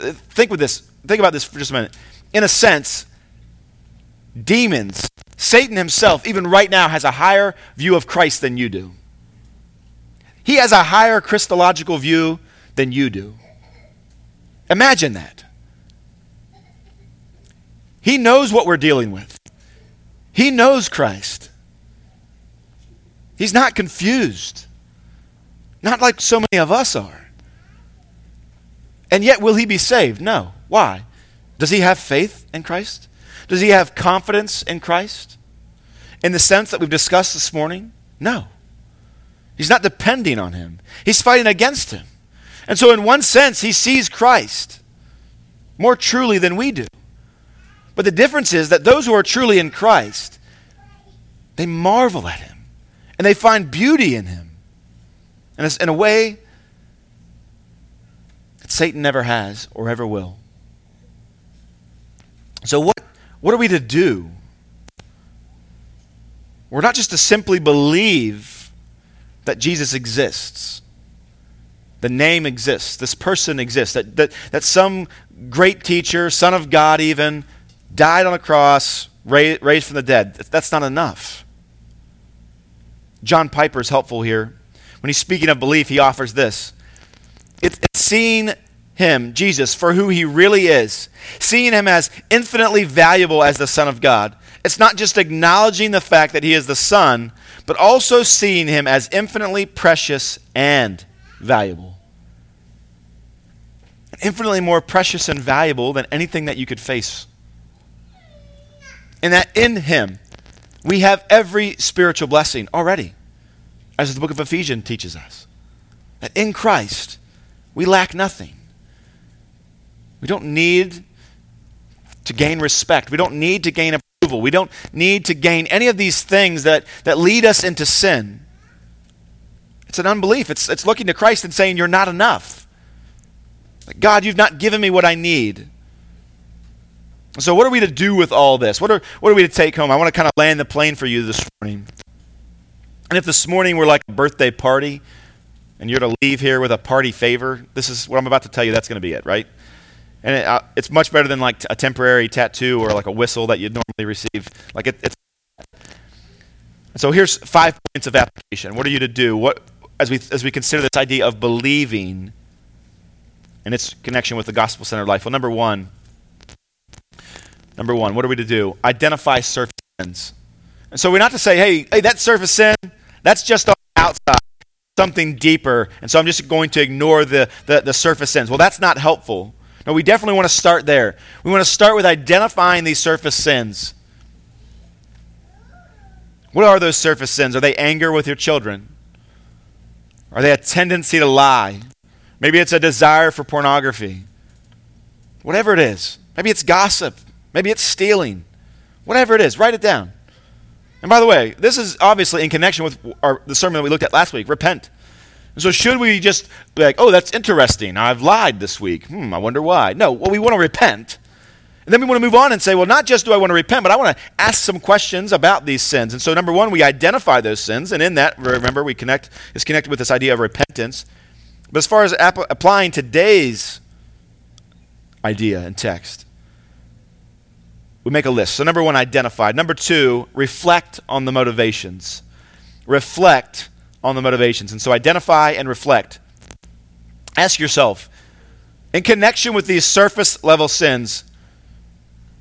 Uh, think with this. Think about this for just a minute. In a sense, demons, Satan himself, even right now, has a higher view of Christ than you do. He has a higher Christological view than you do. Imagine that. He knows what we're dealing with. He knows Christ. He's not confused. Not like so many of us are. And yet, will he be saved? No. Why? Does he have faith in Christ? Does he have confidence in Christ? In the sense that we've discussed this morning? No. He's not depending on him, he's fighting against him. And so, in one sense, he sees Christ more truly than we do. But the difference is that those who are truly in Christ, they marvel at him and they find beauty in him. And it's in a way that Satan never has or ever will. So, what, what are we to do? We're not just to simply believe that Jesus exists, the name exists, this person exists, that, that, that some great teacher, Son of God, even, died on a cross, raised, raised from the dead. That's not enough. John Piper is helpful here. When he's speaking of belief, he offers this it's seeing him, Jesus, for who he really is, seeing him as infinitely valuable as the Son of God. It's not just acknowledging the fact that he is the Son, but also seeing him as infinitely precious and valuable. Infinitely more precious and valuable than anything that you could face and that in him we have every spiritual blessing already, as the book of Ephesians teaches us. That in Christ we lack nothing. We don't need to gain respect. We don't need to gain approval. We don't need to gain any of these things that, that lead us into sin. It's an unbelief. It's, it's looking to Christ and saying, You're not enough. God, you've not given me what I need. So, what are we to do with all this? What are, what are we to take home? I want to kind of land the plane for you this morning. And if this morning we're like a birthday party and you're to leave here with a party favor, this is what I'm about to tell you, that's going to be it, right? And it, uh, it's much better than like a temporary tattoo or like a whistle that you'd normally receive. Like it, it's. So here's five points of application. What are you to do? What as we as we consider this idea of believing and its connection with the gospel-centered life? Well, number one, Number one, what are we to do? Identify surface sins. And so we're not to say, hey, hey, that surface sin, that's just on the outside, something deeper. And so I'm just going to ignore the, the, the surface sins. Well, that's not helpful. No, we definitely want to start there. We want to start with identifying these surface sins. What are those surface sins? Are they anger with your children? Are they a tendency to lie? Maybe it's a desire for pornography. Whatever it is. Maybe it's gossip. Maybe it's stealing. Whatever it is, write it down. And by the way, this is obviously in connection with our, the sermon that we looked at last week repent. And so, should we just be like, oh, that's interesting. I've lied this week. Hmm, I wonder why. No, well, we want to repent. And then we want to move on and say, well, not just do I want to repent, but I want to ask some questions about these sins. And so, number one, we identify those sins. And in that, remember, we connect, is connected with this idea of repentance. But as far as ap- applying today's idea and text, we make a list. So, number one, identify. Number two, reflect on the motivations. Reflect on the motivations. And so, identify and reflect. Ask yourself, in connection with these surface level sins,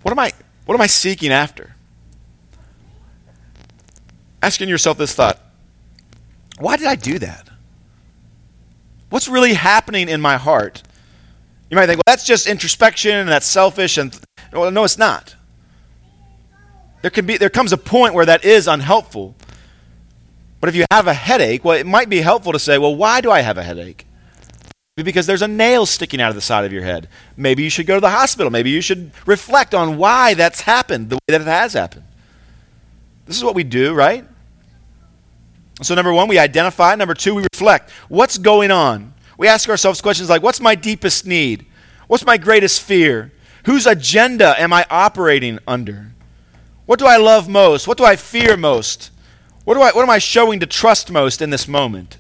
what am I, what am I seeking after? Asking yourself this thought why did I do that? What's really happening in my heart? You might think, well, that's just introspection and that's selfish. And well, no, it's not. There, can be, there comes a point where that is unhelpful. But if you have a headache, well, it might be helpful to say, well, why do I have a headache? Because there's a nail sticking out of the side of your head. Maybe you should go to the hospital. Maybe you should reflect on why that's happened the way that it has happened. This is what we do, right? So, number one, we identify. Number two, we reflect. What's going on? We ask ourselves questions like what's my deepest need? What's my greatest fear? Whose agenda am I operating under? What do I love most? What do I fear most? What, do I, what am I showing to trust most in this moment?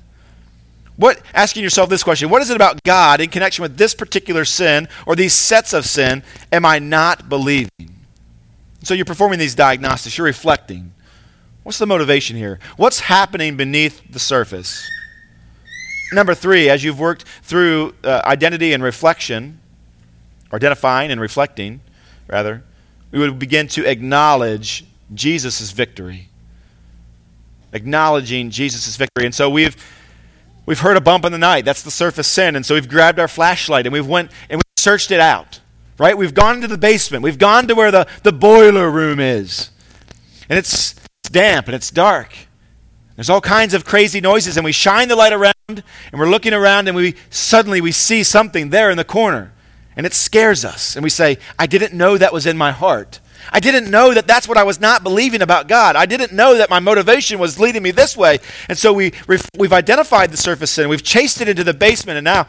What, asking yourself this question, what is it about God in connection with this particular sin or these sets of sin am I not believing? So you're performing these diagnostics, you're reflecting. What's the motivation here? What's happening beneath the surface? Number three, as you've worked through uh, identity and reflection, or identifying and reflecting, rather, we would begin to acknowledge Jesus' victory. Acknowledging Jesus' victory. And so we've we've heard a bump in the night. That's the surface sin. And so we've grabbed our flashlight and we've went and we searched it out. Right? We've gone to the basement. We've gone to where the, the boiler room is. And it's, it's damp and it's dark. There's all kinds of crazy noises, and we shine the light around, and we're looking around, and we suddenly we see something there in the corner, and it scares us, and we say, "I didn't know that was in my heart. I didn't know that that's what I was not believing about God. I didn't know that my motivation was leading me this way." And so we we've identified the surface sin, we've chased it into the basement, and now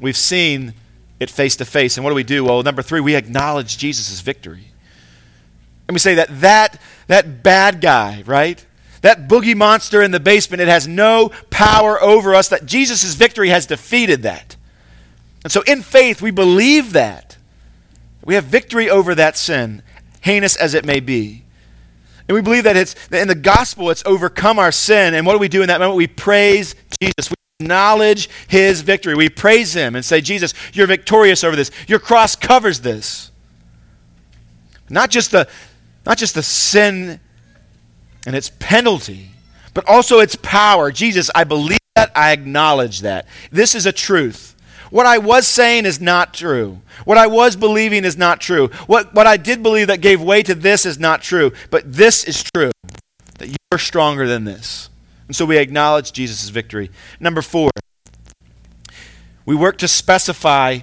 we've seen it face to face. And what do we do? Well, number three, we acknowledge Jesus' victory. And we say that that that bad guy, right? That boogie monster in the basement, it has no power over us, that Jesus' victory has defeated that. And so in faith, we believe that. We have victory over that sin, heinous as it may be. And we believe that it's that in the gospel it's overcome our sin. And what do we do in that moment? We praise Jesus. We acknowledge his victory. We praise him and say, Jesus, you're victorious over this. Your cross covers this. Not just the, not just the sin and its penalty, but also its power. Jesus, I believe that. I acknowledge that. This is a truth. What I was saying is not true. What I was believing is not true. What, what I did believe that gave way to this is not true. But this is true that you're stronger than this. And so we acknowledge Jesus' victory. Number four, we work to specify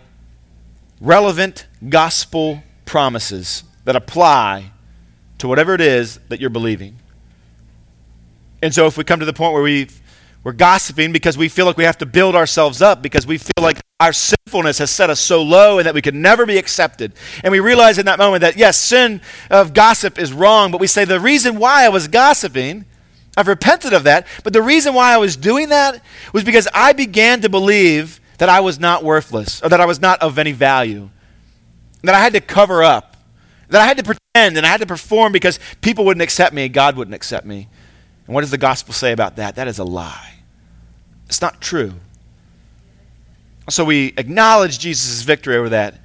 relevant gospel promises that apply to whatever it is that you're believing. And so if we come to the point where we we're gossiping because we feel like we have to build ourselves up because we feel like our sinfulness has set us so low and that we could never be accepted. And we realize in that moment that yes, sin of gossip is wrong, but we say the reason why I was gossiping, I've repented of that, but the reason why I was doing that was because I began to believe that I was not worthless or that I was not of any value. That I had to cover up. That I had to pretend and I had to perform because people wouldn't accept me and God wouldn't accept me. And what does the gospel say about that? That is a lie. It's not true. So we acknowledge Jesus' victory over that.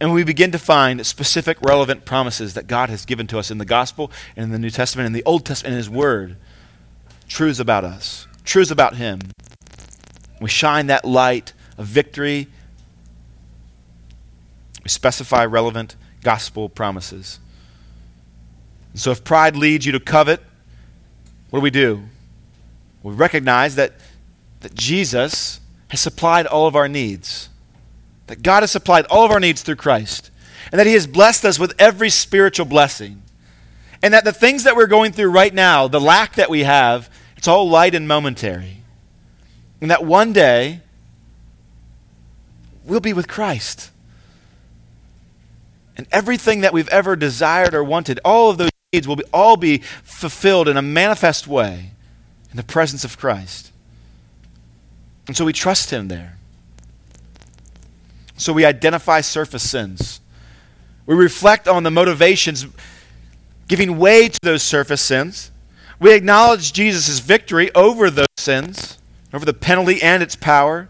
And we begin to find specific, relevant promises that God has given to us in the gospel and in the New Testament and the Old Testament and His Word. Truths about us, truths about Him. We shine that light of victory. We specify relevant gospel promises. And so if pride leads you to covet, what do we do? We recognize that, that Jesus has supplied all of our needs, that God has supplied all of our needs through Christ, and that He has blessed us with every spiritual blessing. And that the things that we're going through right now, the lack that we have, it's all light and momentary. And that one day, we'll be with Christ. And everything that we've ever desired or wanted, all of those needs will be, all be fulfilled in a manifest way in the presence of Christ. And so we trust Him there. So we identify surface sins. We reflect on the motivations giving way to those surface sins. We acknowledge Jesus' victory over those sins, over the penalty and its power.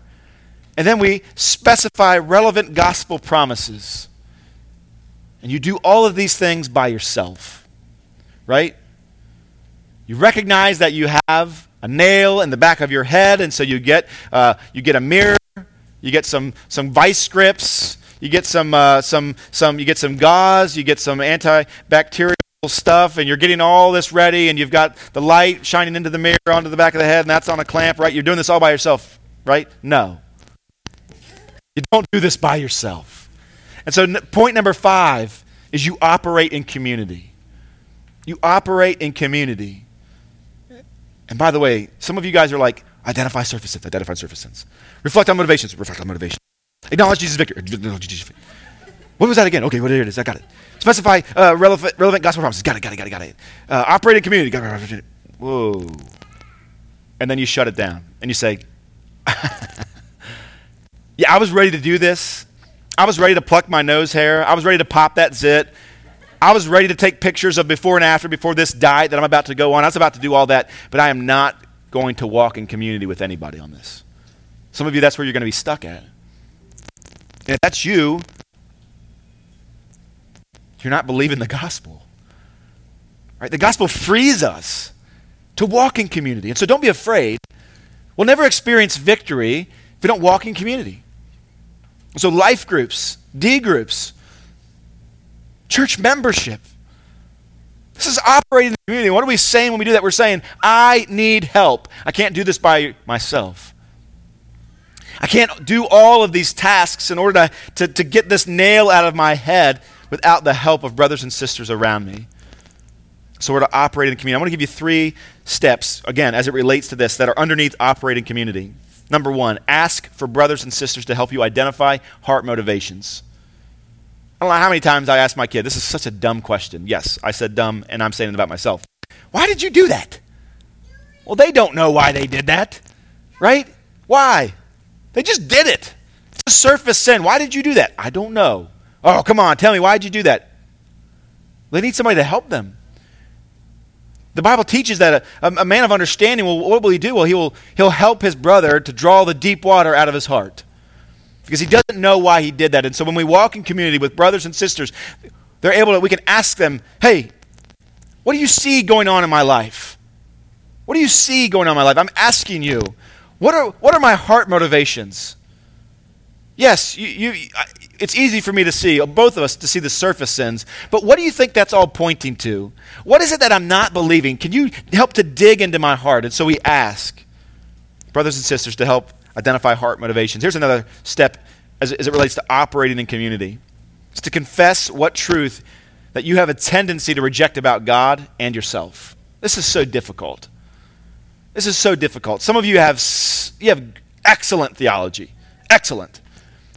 And then we specify relevant gospel promises. And you do all of these things by yourself right? You recognize that you have a nail in the back of your head, and so you get, uh, you get a mirror, you get some, some vice grips, you get some, uh, some, some, you get some gauze, you get some antibacterial stuff, and you're getting all this ready, and you've got the light shining into the mirror onto the back of the head, and that's on a clamp, right? You're doing this all by yourself, right? No. You don't do this by yourself. And so, point number five is you operate in community. You operate in community. And by the way, some of you guys are like, identify surface sins, identify surface sins. Reflect on motivations, reflect on motivation. Acknowledge Jesus' victory. What was that again? Okay, well, there it is. I got it. Specify uh, relevant, relevant gospel promises. Got it, got it, got it, got it. Uh, operating community. Got it. Whoa. And then you shut it down and you say, Yeah, I was ready to do this. I was ready to pluck my nose hair. I was ready to pop that zit. I was ready to take pictures of before and after before this diet that I'm about to go on. I was about to do all that, but I am not going to walk in community with anybody on this. Some of you, that's where you're going to be stuck at. And if that's you, you're not believing the gospel. Right? The gospel frees us to walk in community. And so don't be afraid. We'll never experience victory if we don't walk in community. So, life groups, D groups, church membership. This is operating in the community. What are we saying when we do that? We're saying, I need help. I can't do this by myself. I can't do all of these tasks in order to, to, to get this nail out of my head without the help of brothers and sisters around me. So we're to operate in the community. I want to give you three steps, again, as it relates to this, that are underneath operating community. Number one, ask for brothers and sisters to help you identify heart motivations. I don't know how many times I asked my kid, this is such a dumb question. Yes, I said dumb, and I'm saying it about myself. Why did you do that? Well, they don't know why they did that, right? Why? They just did it. It's a surface sin. Why did you do that? I don't know. Oh, come on, tell me, why did you do that? They need somebody to help them. The Bible teaches that a, a, man of understanding, will, what will he do? Well, he will, he'll help his brother to draw the deep water out of his heart. Because he doesn't know why he did that. And so when we walk in community with brothers and sisters, they're able to, we can ask them, hey, what do you see going on in my life? What do you see going on in my life? I'm asking you, what are, what are my heart motivations? Yes, you, you, it's easy for me to see, uh, both of us, to see the surface sins. But what do you think that's all pointing to? What is it that I'm not believing? Can you help to dig into my heart? And so we ask brothers and sisters to help identify heart motivations. Here's another step as, as it relates to operating in community it's to confess what truth that you have a tendency to reject about God and yourself. This is so difficult. This is so difficult. Some of you have, you have excellent theology. Excellent.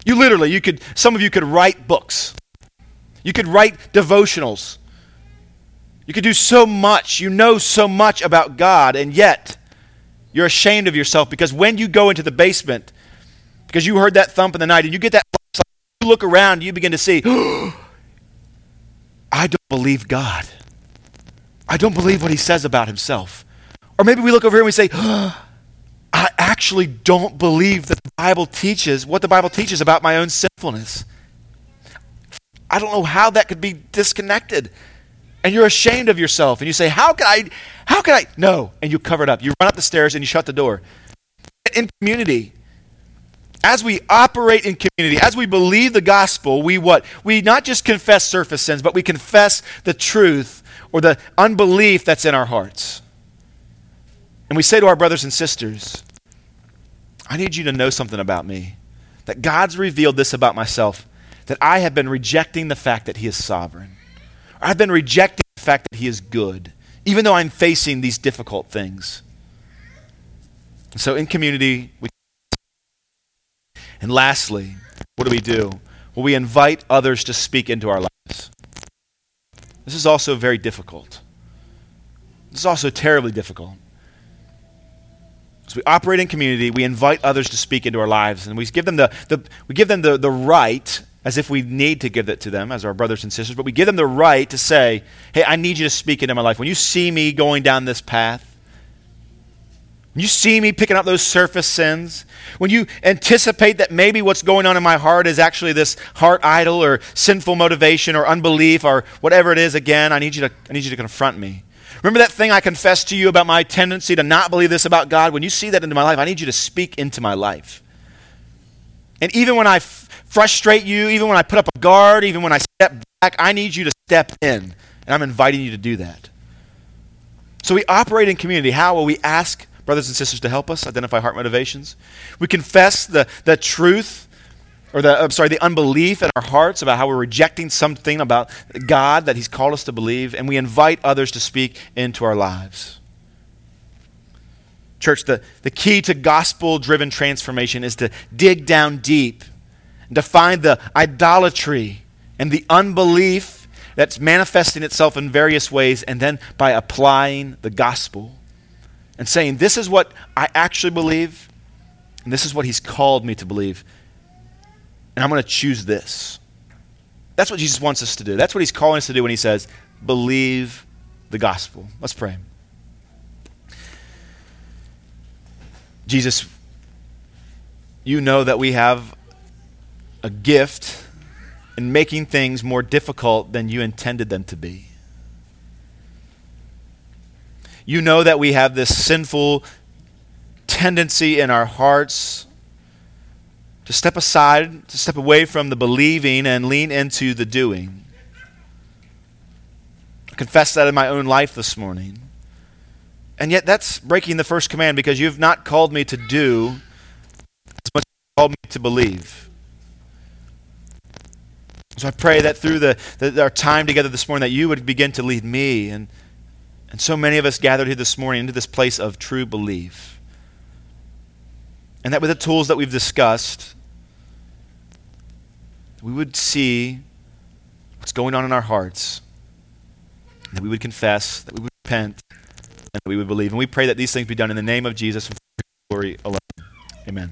You literally, you could, some of you could write books. You could write devotionals. You could do so much. You know so much about God, and yet you're ashamed of yourself because when you go into the basement, because you heard that thump in the night and you get that, you look around, you begin to see, I don't believe God. I don't believe what he says about himself. Or maybe we look over here and we say, I actually don't believe that the Bible teaches what the Bible teaches about my own sinfulness. I don't know how that could be disconnected. And you're ashamed of yourself and you say, How can I how can I no and you cover it up. You run up the stairs and you shut the door. In community, as we operate in community, as we believe the gospel, we what? We not just confess surface sins, but we confess the truth or the unbelief that's in our hearts. And we say to our brothers and sisters, I need you to know something about me. That God's revealed this about myself that I have been rejecting the fact that He is sovereign. I've been rejecting the fact that He is good, even though I'm facing these difficult things. And so in community, we. And lastly, what do we do? Well, we invite others to speak into our lives. This is also very difficult. This is also terribly difficult. So we operate in community, we invite others to speak into our lives, and we give them the, the, we give them the, the right, as if we need to give it to them as our brothers and sisters, but we give them the right to say, hey, I need you to speak into my life. When you see me going down this path, when you see me picking up those surface sins, when you anticipate that maybe what's going on in my heart is actually this heart idol or sinful motivation or unbelief or whatever it is, again, I need you to, I need you to confront me. Remember that thing I confessed to you about my tendency to not believe this about God? When you see that into my life, I need you to speak into my life. And even when I frustrate you, even when I put up a guard, even when I step back, I need you to step in. And I'm inviting you to do that. So we operate in community. How will we ask brothers and sisters to help us identify heart motivations? We confess the, the truth or the I'm sorry, the unbelief in our hearts about how we're rejecting something about God that He's called us to believe, and we invite others to speak into our lives. Church, the, the key to gospel driven transformation is to dig down deep and to find the idolatry and the unbelief that's manifesting itself in various ways, and then by applying the gospel and saying, This is what I actually believe, and this is what He's called me to believe, and I'm going to choose this. That's what Jesus wants us to do. That's what He's calling us to do when He says, Believe the gospel. Let's pray. Jesus, you know that we have a gift in making things more difficult than you intended them to be. You know that we have this sinful tendency in our hearts to step aside, to step away from the believing and lean into the doing. I confess that in my own life this morning. And yet, that's breaking the first command because you've not called me to do as much as you called me to believe. So I pray that through the, the, our time together this morning, that you would begin to lead me and, and so many of us gathered here this morning into this place of true belief. And that with the tools that we've discussed, we would see what's going on in our hearts, that we would confess, that we would repent, and that we would believe. And we pray that these things be done in the name of Jesus and for glory alone. Amen.